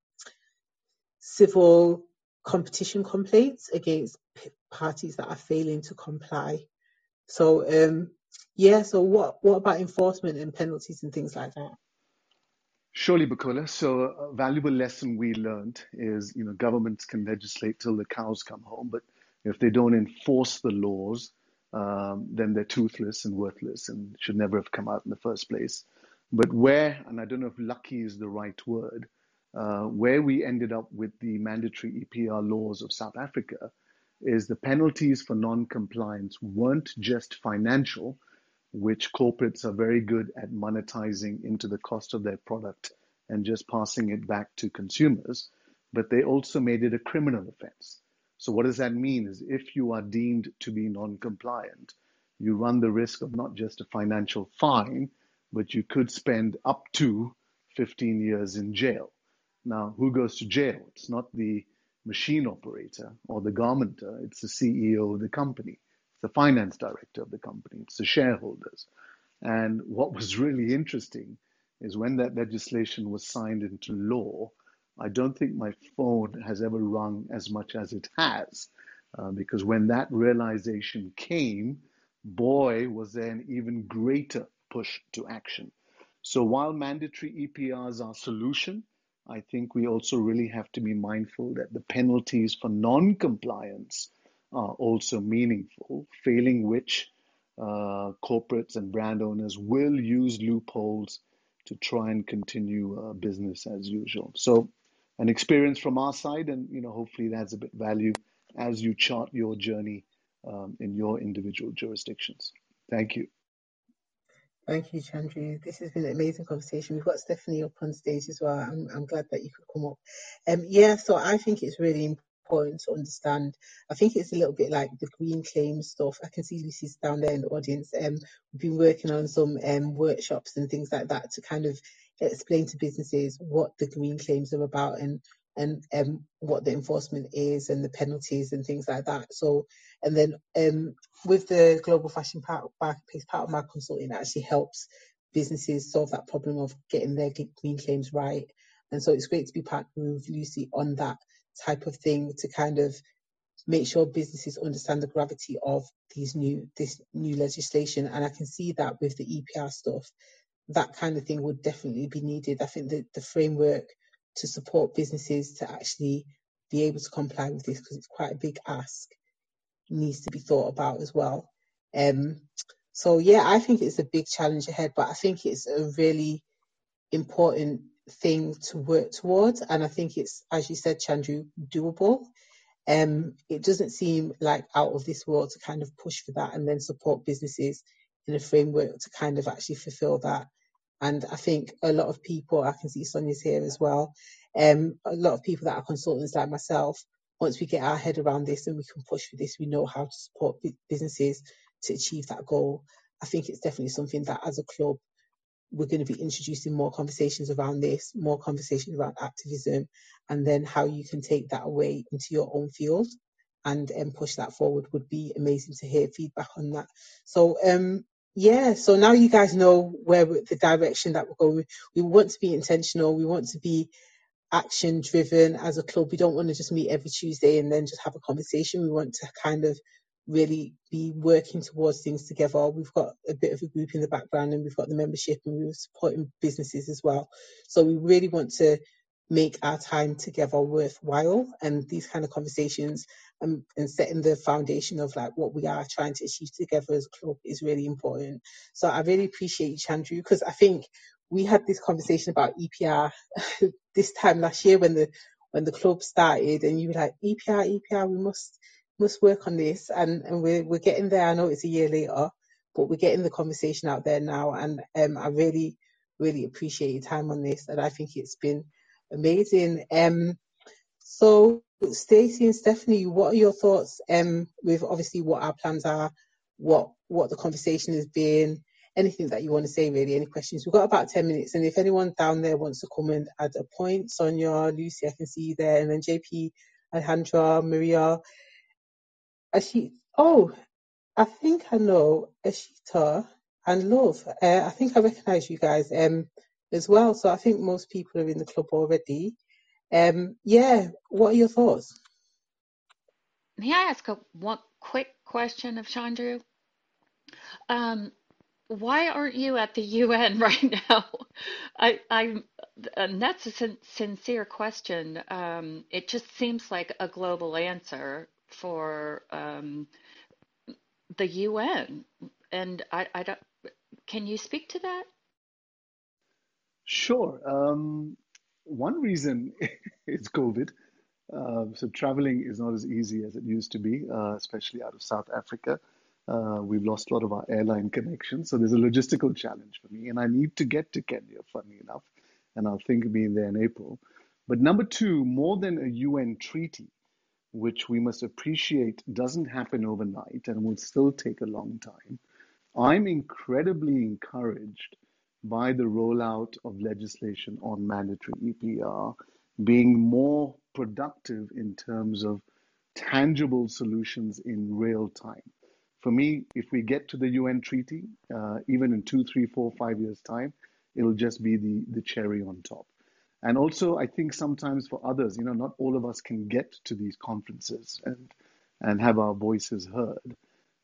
civil competition complaints against p- parties that are failing to comply. So um, yeah. So what what about enforcement and penalties and things like that? Surely, Bukola. So a valuable lesson we learned is, you know, governments can legislate till the cows come home, but if they don't enforce the laws, um, then they're toothless and worthless and should never have come out in the first place. But where, and I don't know if lucky is the right word, uh, where we ended up with the mandatory EPR laws of South Africa is the penalties for non-compliance weren't just financial, which corporates are very good at monetizing into the cost of their product and just passing it back to consumers, but they also made it a criminal offense. So what does that mean is if you are deemed to be non-compliant, you run the risk of not just a financial fine, but you could spend up to 15 years in jail. Now, who goes to jail? It's not the machine operator or the garmenter, it's the CEO of the company, it's the finance director of the company, it's the shareholders. And what was really interesting is when that legislation was signed into law, I don't think my phone has ever rung as much as it has. Uh, because when that realization came, boy, was there an even greater push to action. So while mandatory EPRs are solution, I think we also really have to be mindful that the penalties for non-compliance are also meaningful, failing which uh, corporates and brand owners will use loopholes to try and continue uh, business as usual. So, an experience from our side, and you know, hopefully, adds a bit value as you chart your journey um, in your individual jurisdictions. Thank you. Thank you, Chandru. This has been an amazing conversation. We've got Stephanie up on stage as well. I'm, I'm glad that you could come up. Um, yeah, so I think it's really important to understand. I think it's a little bit like the green claim stuff. I can see Lucy's down there in the audience. Um, we've been working on some um, workshops and things like that to kind of explain to businesses what the green claims are about and and um, what the enforcement is and the penalties and things like that. So, and then um, with the global fashion marketplace, part of my consulting actually helps businesses solve that problem of getting their green claims right. And so it's great to be partnering with Lucy on that type of thing to kind of make sure businesses understand the gravity of these new this new legislation. And I can see that with the EPR stuff, that kind of thing would definitely be needed. I think that the framework to support businesses to actually be able to comply with this because it's quite a big ask needs to be thought about as well. Um, so yeah, I think it's a big challenge ahead, but I think it's a really important thing to work towards, and I think it's, as you said, Chandru, doable. Um, it doesn't seem like out of this world to kind of push for that and then support businesses in a framework to kind of actually fulfill that. And I think a lot of people, I can see Sonia's here as well, um, a lot of people that are consultants like myself, once we get our head around this and we can push for this, we know how to support businesses to achieve that goal. I think it's definitely something that as a club we're going to be introducing more conversations around this, more conversations around activism, and then how you can take that away into your own field and and push that forward would be amazing to hear feedback on that. So um yeah, so now you guys know where the direction that we're going. We want to be intentional. We want to be action driven as a club. We don't want to just meet every Tuesday and then just have a conversation. We want to kind of really be working towards things together. We've got a bit of a group in the background and we've got the membership and we're supporting businesses as well. So we really want to make our time together worthwhile and these kind of conversations and, and setting the foundation of like what we are trying to achieve together as a club is really important. So I really appreciate you, Chandru, because I think we had this conversation about EPR this time last year when the when the club started and you were like EPR, EPR, we must must work on this and, and we're we're getting there. I know it's a year later, but we're getting the conversation out there now and um I really, really appreciate your time on this and I think it's been amazing. Um so Stacey and Stephanie, what are your thoughts um with obviously what our plans are, what what the conversation has been, anything that you want to say really, any questions? We've got about 10 minutes and if anyone down there wants to come and add a point, Sonia, Lucy, I can see you there, and then JP, Alejandra, Maria, Ashi, oh, I think I know Ashita and Love. Uh, I think I recognise you guys um, as well. So I think most people are in the club already. Um, yeah, what are your thoughts? May I ask a one quick question of Chandru? Um, why aren't you at the UN right now? I, I'm, and that's a sin sincere question. Um, it just seems like a global answer for um, the UN. And I, I don't, can you speak to that? Sure. Um, one reason is COVID. Uh, so traveling is not as easy as it used to be, uh, especially out of South Africa. Uh, we've lost a lot of our airline connections, so there's a logistical challenge for me, and I need to get to Kenya, funny enough, and I'll think of being there in April. But number two, more than a UN treaty, which we must appreciate doesn't happen overnight and will still take a long time, I'm incredibly encouraged by the rollout of legislation on mandatory EPR being more productive in terms of tangible solutions in real time. For me, if we get to the UN treaty, uh, even in two, three, four, five years' time, it'll just be the, the cherry on top. And also, I think sometimes for others, you know, not all of us can get to these conferences and and have our voices heard.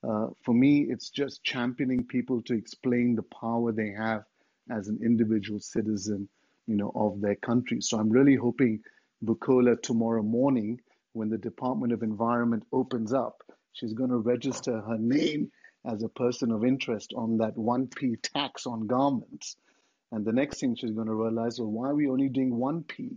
Uh, for me, it's just championing people to explain the power they have as an individual citizen, you know, of their country. So I'm really hoping Bukola tomorrow morning, when the Department of Environment opens up, she's going to register her name as a person of interest on that 1p tax on garments and the next thing she's going to realize, well, why are we only doing 1p?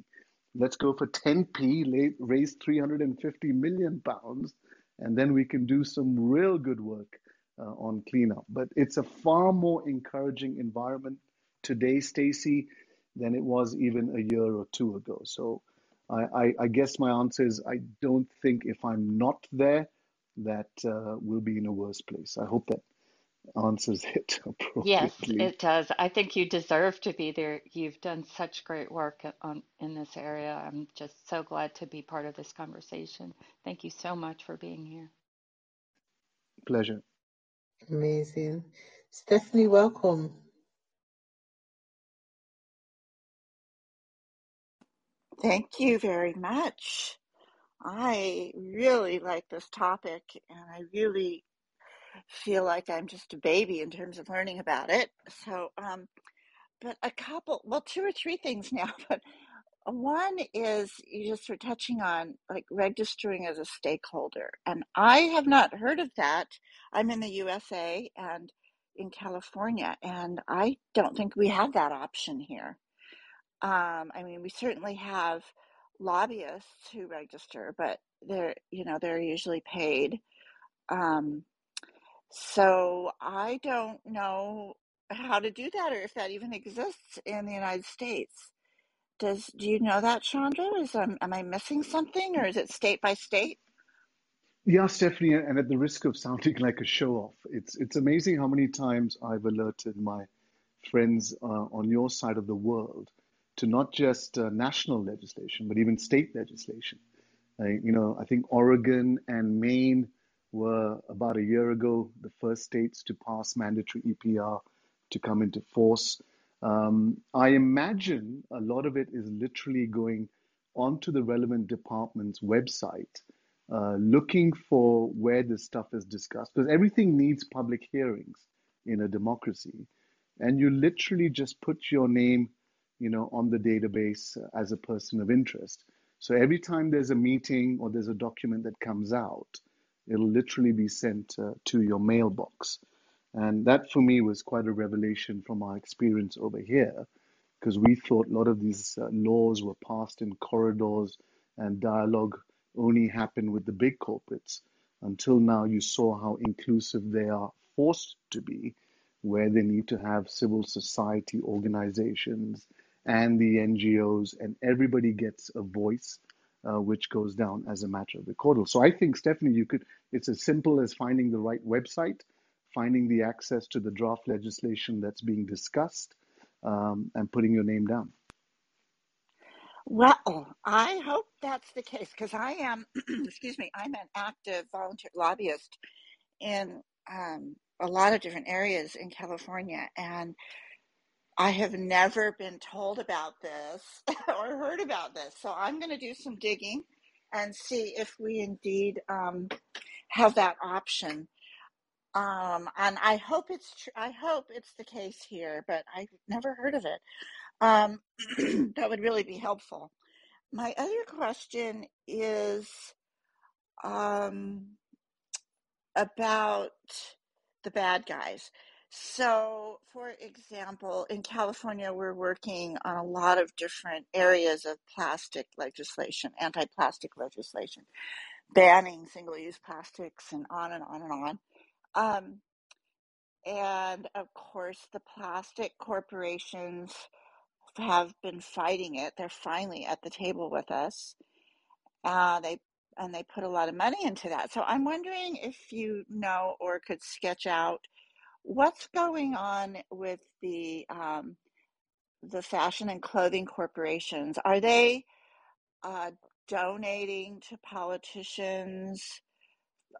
Let's go for 10p, raise 350 million pounds, and then we can do some real good work uh, on cleanup. But it's a far more encouraging environment today, Stacey, than it was even a year or two ago. So I, I, I guess my answer is I don't think if I'm not there, that uh, we'll be in a worse place. I hope that answers it appropriately. Yes, it does. I think you deserve to be there. You've done such great work on in this area. I'm just so glad to be part of this conversation. Thank you so much for being here. Pleasure. Amazing. Stephanie, welcome. Thank you very much. I really like this topic and I really feel like I'm just a baby in terms of learning about it. So, um, but a couple, well, two or three things now, but one is you just were touching on like registering as a stakeholder. And I have not heard of that. I'm in the USA and in California, and I don't think we have that option here. Um, I mean, we certainly have lobbyists who register, but they're, you know, they're usually paid. Um, so I don't know how to do that or if that even exists in the United States. Does do you know that, Chandra? Is um, am I missing something, or is it state by state? Yeah, Stephanie, and at the risk of sounding like a show off, it's it's amazing how many times I've alerted my friends uh, on your side of the world to not just uh, national legislation, but even state legislation. you know, I think Oregon and Maine were about a year ago the first states to pass mandatory EPR to come into force. Um, I imagine a lot of it is literally going onto the relevant department's website, uh, looking for where this stuff is discussed, because everything needs public hearings in a democracy. And you literally just put your name you know, on the database as a person of interest. So every time there's a meeting or there's a document that comes out, it'll literally be sent uh, to your mailbox. And that for me was quite a revelation from our experience over here, because we thought a lot of these uh, laws were passed in corridors and dialogue only happened with the big corporates. Until now, you saw how inclusive they are forced to be, where they need to have civil society organizations and the NGOs, and everybody gets a voice, uh, which goes down as a matter of the recordal. So I think, Stephanie, you could. It's as simple as finding the right website, finding the access to the draft legislation that's being discussed, um, and putting your name down. Well, I hope that's the case because I am, excuse me, I'm an active volunteer lobbyist in um, a lot of different areas in California, and I have never been told about this or heard about this. So I'm going to do some digging and see if we indeed um, have that option. Um, and I hope it's true. I hope it's the case here, but I've never heard of it. Um, that would really be helpful. My other question is um, about the bad guys. So, for example, in California, we're working on a lot of different areas of plastic legislation, anti plastic legislation, banning single use plastics, and on and on and on. Um, and of course, the plastic corporations have been fighting it. They're finally at the table with us. Uh, they and they put a lot of money into that. So I'm wondering if you know or could sketch out what's going on with the um, the fashion and clothing corporations? Are they uh, donating to politicians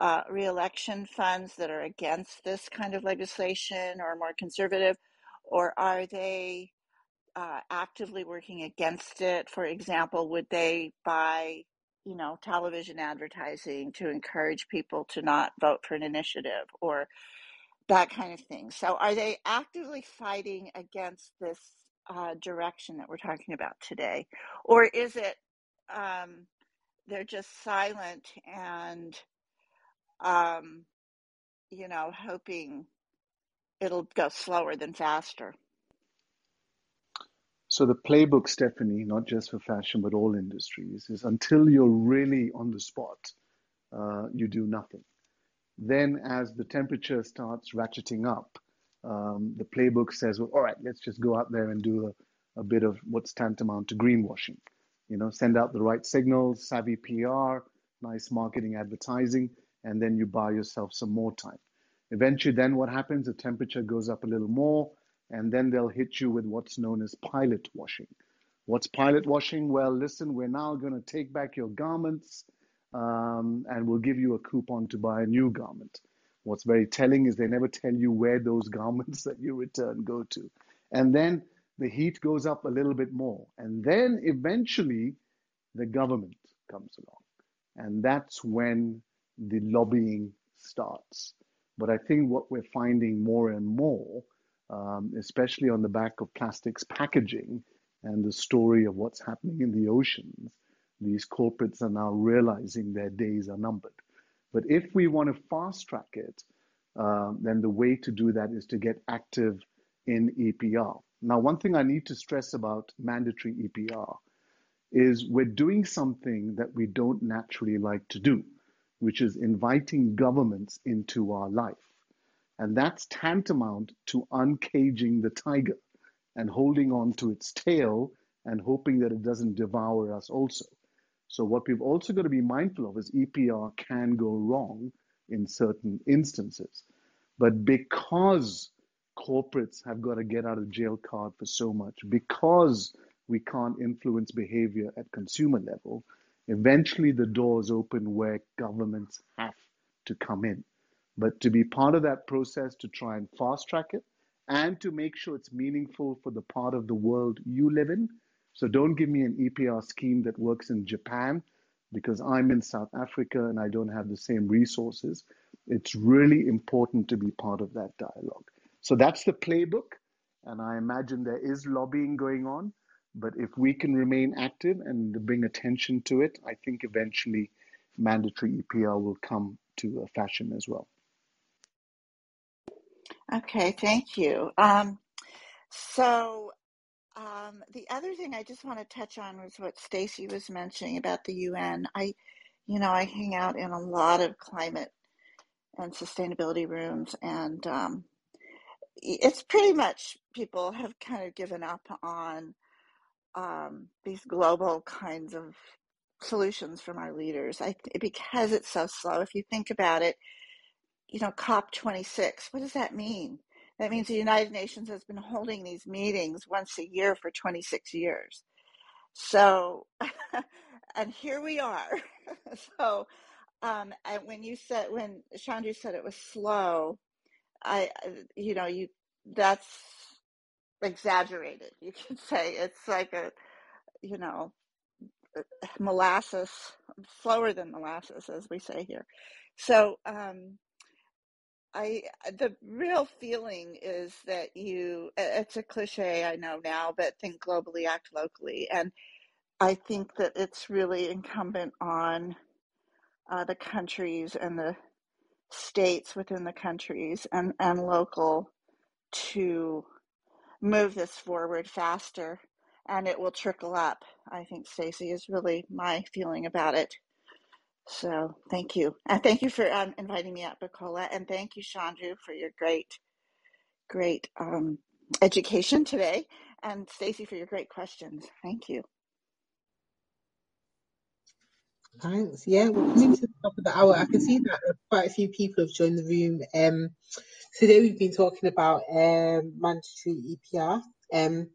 uh, reelection funds that are against this kind of legislation or more conservative, or are they uh, actively working against it? For example, would they buy you know television advertising to encourage people to not vote for an initiative or that kind of thing. So, are they actively fighting against this uh, direction that we're talking about today, or is it um, they're just silent and, um, you know, hoping it'll go slower than faster? So the playbook, Stephanie, not just for fashion but all industries, is until you're really on the spot, uh, you do nothing. Then, as the temperature starts ratcheting up, um, the playbook says, well, all right, let's just go out there and do a, a bit of what's tantamount to greenwashing. You know, send out the right signals, savvy PR, nice marketing advertising, and then you buy yourself some more time. Eventually, then what happens? The temperature goes up a little more, and then they'll hit you with what's known as pilot washing. What's pilot washing? Well, listen, we're now going to take back your garments um, and we'll give you a coupon to buy a new garment. What's very telling is they never tell you where those garments that you return go to. And then the heat goes up a little bit more. And then eventually the government comes along And that's when the lobbying starts. But I think what we're finding more and more, um, especially on the back of plastics packaging and the story of what's happening in the oceans, these corporates are now realizing their days are numbered. But if we want to fast track it, uh, then the way to do that is to get active in EPR. Now, one thing I need to stress about mandatory EPR is we're doing something that we don't naturally like to do, which is inviting governments into our life. And that's tantamount to uncaging the tiger and holding on to its tail and hoping that it doesn't devour us also. So, what we've also got to be mindful of is EPR can go wrong in certain instances. But because corporates have got to get out of jail card for so much, because we can't influence behavior at consumer level, eventually the doors open where governments have to come in. But to be part of that process to try and fast track it and to make sure it's meaningful for the part of the world you live in. So don't give me an EPR scheme that works in Japan because I'm in South Africa and I don't have the same resources. It's really important to be part of that dialogue. So that's the playbook. And I imagine there is lobbying going on. But if we can remain active and bring attention to it, I think eventually mandatory EPR will come to a fashion as well. Okay, thank you. Um, so um, the other thing I just want to touch on was what Stacey was mentioning about the UN. I, you know, I hang out in a lot of climate and sustainability rooms, and um, it's pretty much people have kind of given up on um, these global kinds of solutions from our leaders. I because it's so slow. If you think about it, you know, COP26. What does that mean? That means the United Nations has been holding these meetings once a year for 26 years. So, and here we are. so, um, and when you said when Chandru said it was slow, I, you know, you that's exaggerated. You can say it's like a, you know, molasses, slower than molasses, as we say here. So, um, I the real feeling is that you it's a cliche I know now, but think globally, act locally, and I think that it's really incumbent on uh, the countries and the states within the countries and and local to move this forward faster and it will trickle up. I think Stacey is really my feeling about it. So thank you. And thank you for um, inviting me up, Nicola. And thank you, Chandru, for your great, great um, education today. And Stacey, for your great questions. Thank you. Thanks. Yeah, we're coming to the top of the hour. I can see that quite a few people have joined the room. Um, today we've been talking about um, mandatory EPR. Um,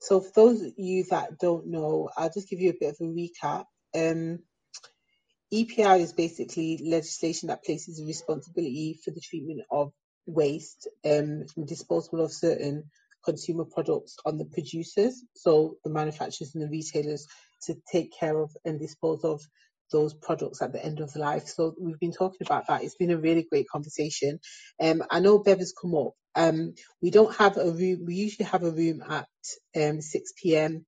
so for those of you that don't know, I'll just give you a bit of a recap. Um, EPR is basically legislation that places responsibility for the treatment of waste um, and disposal of certain consumer products on the producers, so the manufacturers and the retailers, to take care of and dispose of those products at the end of life. So we've been talking about that. It's been a really great conversation. Um, I know Bev has come up. Um, we don't have a room. We usually have a room at um, 6 p.m.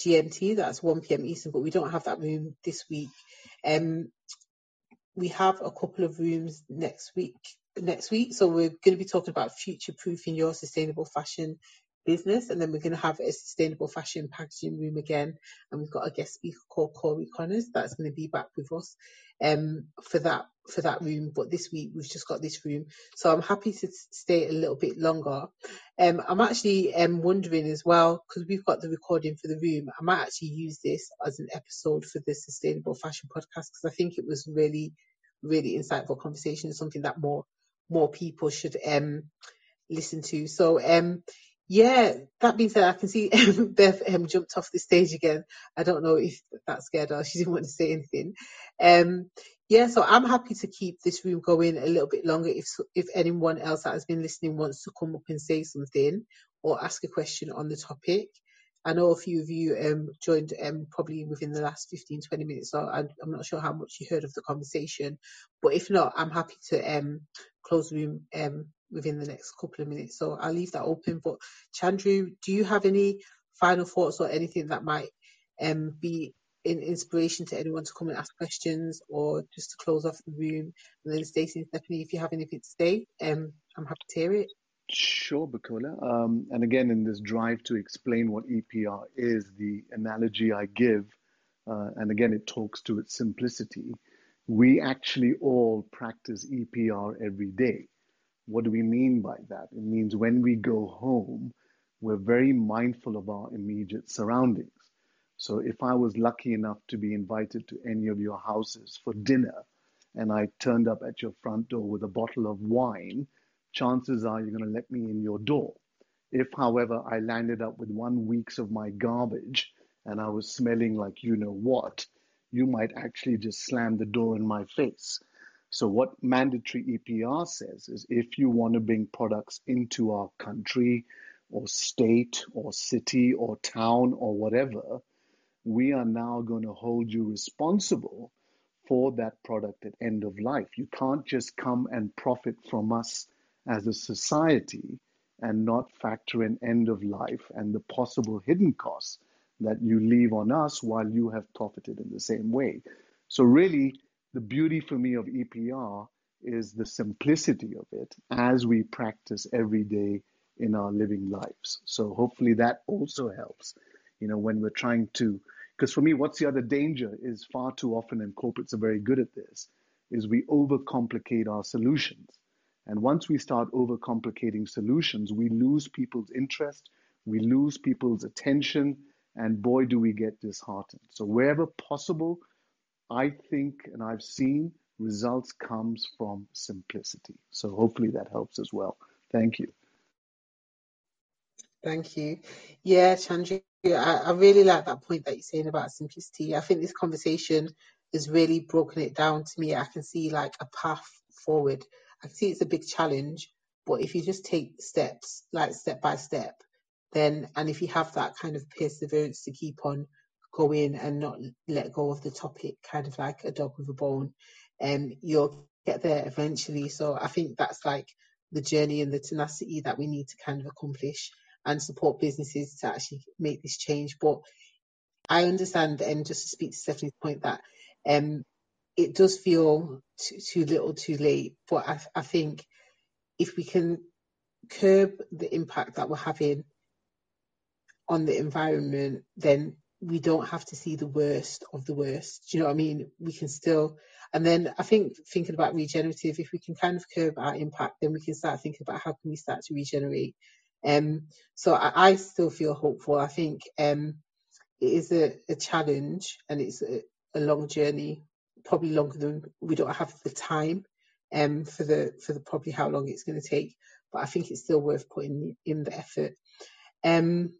GMT. That's 1 p.m. Eastern, but we don't have that room this week. Um, we have a couple of rooms next week. Next week, so we're going to be talking about future proofing your sustainable fashion business, and then we're going to have a sustainable fashion packaging room again, and we've got a guest speaker called Corey Connors that's going to be back with us um, for that for that room. But this week we've just got this room, so I'm happy to stay a little bit longer. Um, I'm actually um, wondering as well because we've got the recording for the room. I might actually use this as an episode for the sustainable fashion podcast because I think it was really really insightful conversation. Something that more more people should um listen to. So um yeah, that being said, I can see Beth um, jumped off the stage again. I don't know if that scared her. She didn't want to say anything. Um, yeah, so I'm happy to keep this room going a little bit longer. If if anyone else that has been listening wants to come up and say something or ask a question on the topic, I know a few of you um, joined um, probably within the last 15, 20 minutes, so I, am not sure how much you heard of the conversation. But if not, I'm happy to um, close the room um, within the next couple of minutes. So I'll leave that open. But Chandru, do you have any final thoughts or anything that might um, be in inspiration to anyone to come and ask questions or just to close off the room? And then Stacey and Stephanie, if you have anything to say, um, I'm happy to hear it. Sure, Bukola. Um, and again, in this drive to explain what EPR is, the analogy I give, uh, and again, it talks to its simplicity. We actually all practice EPR every day. What do we mean by that? It means when we go home, we're very mindful of our immediate surroundings. So if I was lucky enough to be invited to any of your houses for dinner, and I turned up at your front door with a bottle of wine, chances are you're going to let me in your door. If, however, I landed up with one week's of my garbage and I was smelling like you know what, you might actually just slam the door in my face. So, what mandatory EPR says is if you want to bring products into our country or state or city or town or whatever, we are now going to hold you responsible for that product at end of life. You can't just come and profit from us as a society and not factor in end of life and the possible hidden costs that you leave on us while you have profited in the same way. So, really, the beauty for me of EPR is the simplicity of it as we practice every day in our living lives. So, hopefully, that also helps. You know, when we're trying to, because for me, what's the other danger is far too often, and corporates are very good at this, is we overcomplicate our solutions. And once we start overcomplicating solutions, we lose people's interest, we lose people's attention, and boy, do we get disheartened. So, wherever possible, I think and I've seen results comes from simplicity. So, hopefully that helps as well. Thank you. Thank you. Yeah, Chandru, I, I really like that point that you're saying about simplicity. I think this conversation has really broken it down to me. I can see like a path forward I see it's a big challenge, but if you just take steps, like step by step, then, and if you have that kind of perseverance to keep on going and not let go of the topic, kind of like a dog with a bone, um, you'll get there eventually. So I think that's like the journey and the tenacity that we need to kind of accomplish and support businesses to actually make this change. But I understand, and just to speak to Stephanie's point, that um, it does feel too, too little too late. But I, I think if we can curb the impact that we're having on the environment, then we don't have to see the worst of the worst. Do you know what I mean? We can still, and then I think thinking about regenerative, if we can kind of curb our impact, then we can start thinking about how can we start to regenerate. Um, so I, I still feel hopeful. I think um, it is a, a challenge and it's a, a long journey, probably longer than we don't have the time um, for the for the probably how long it's going to take. But I think it's still worth putting in the effort. Um,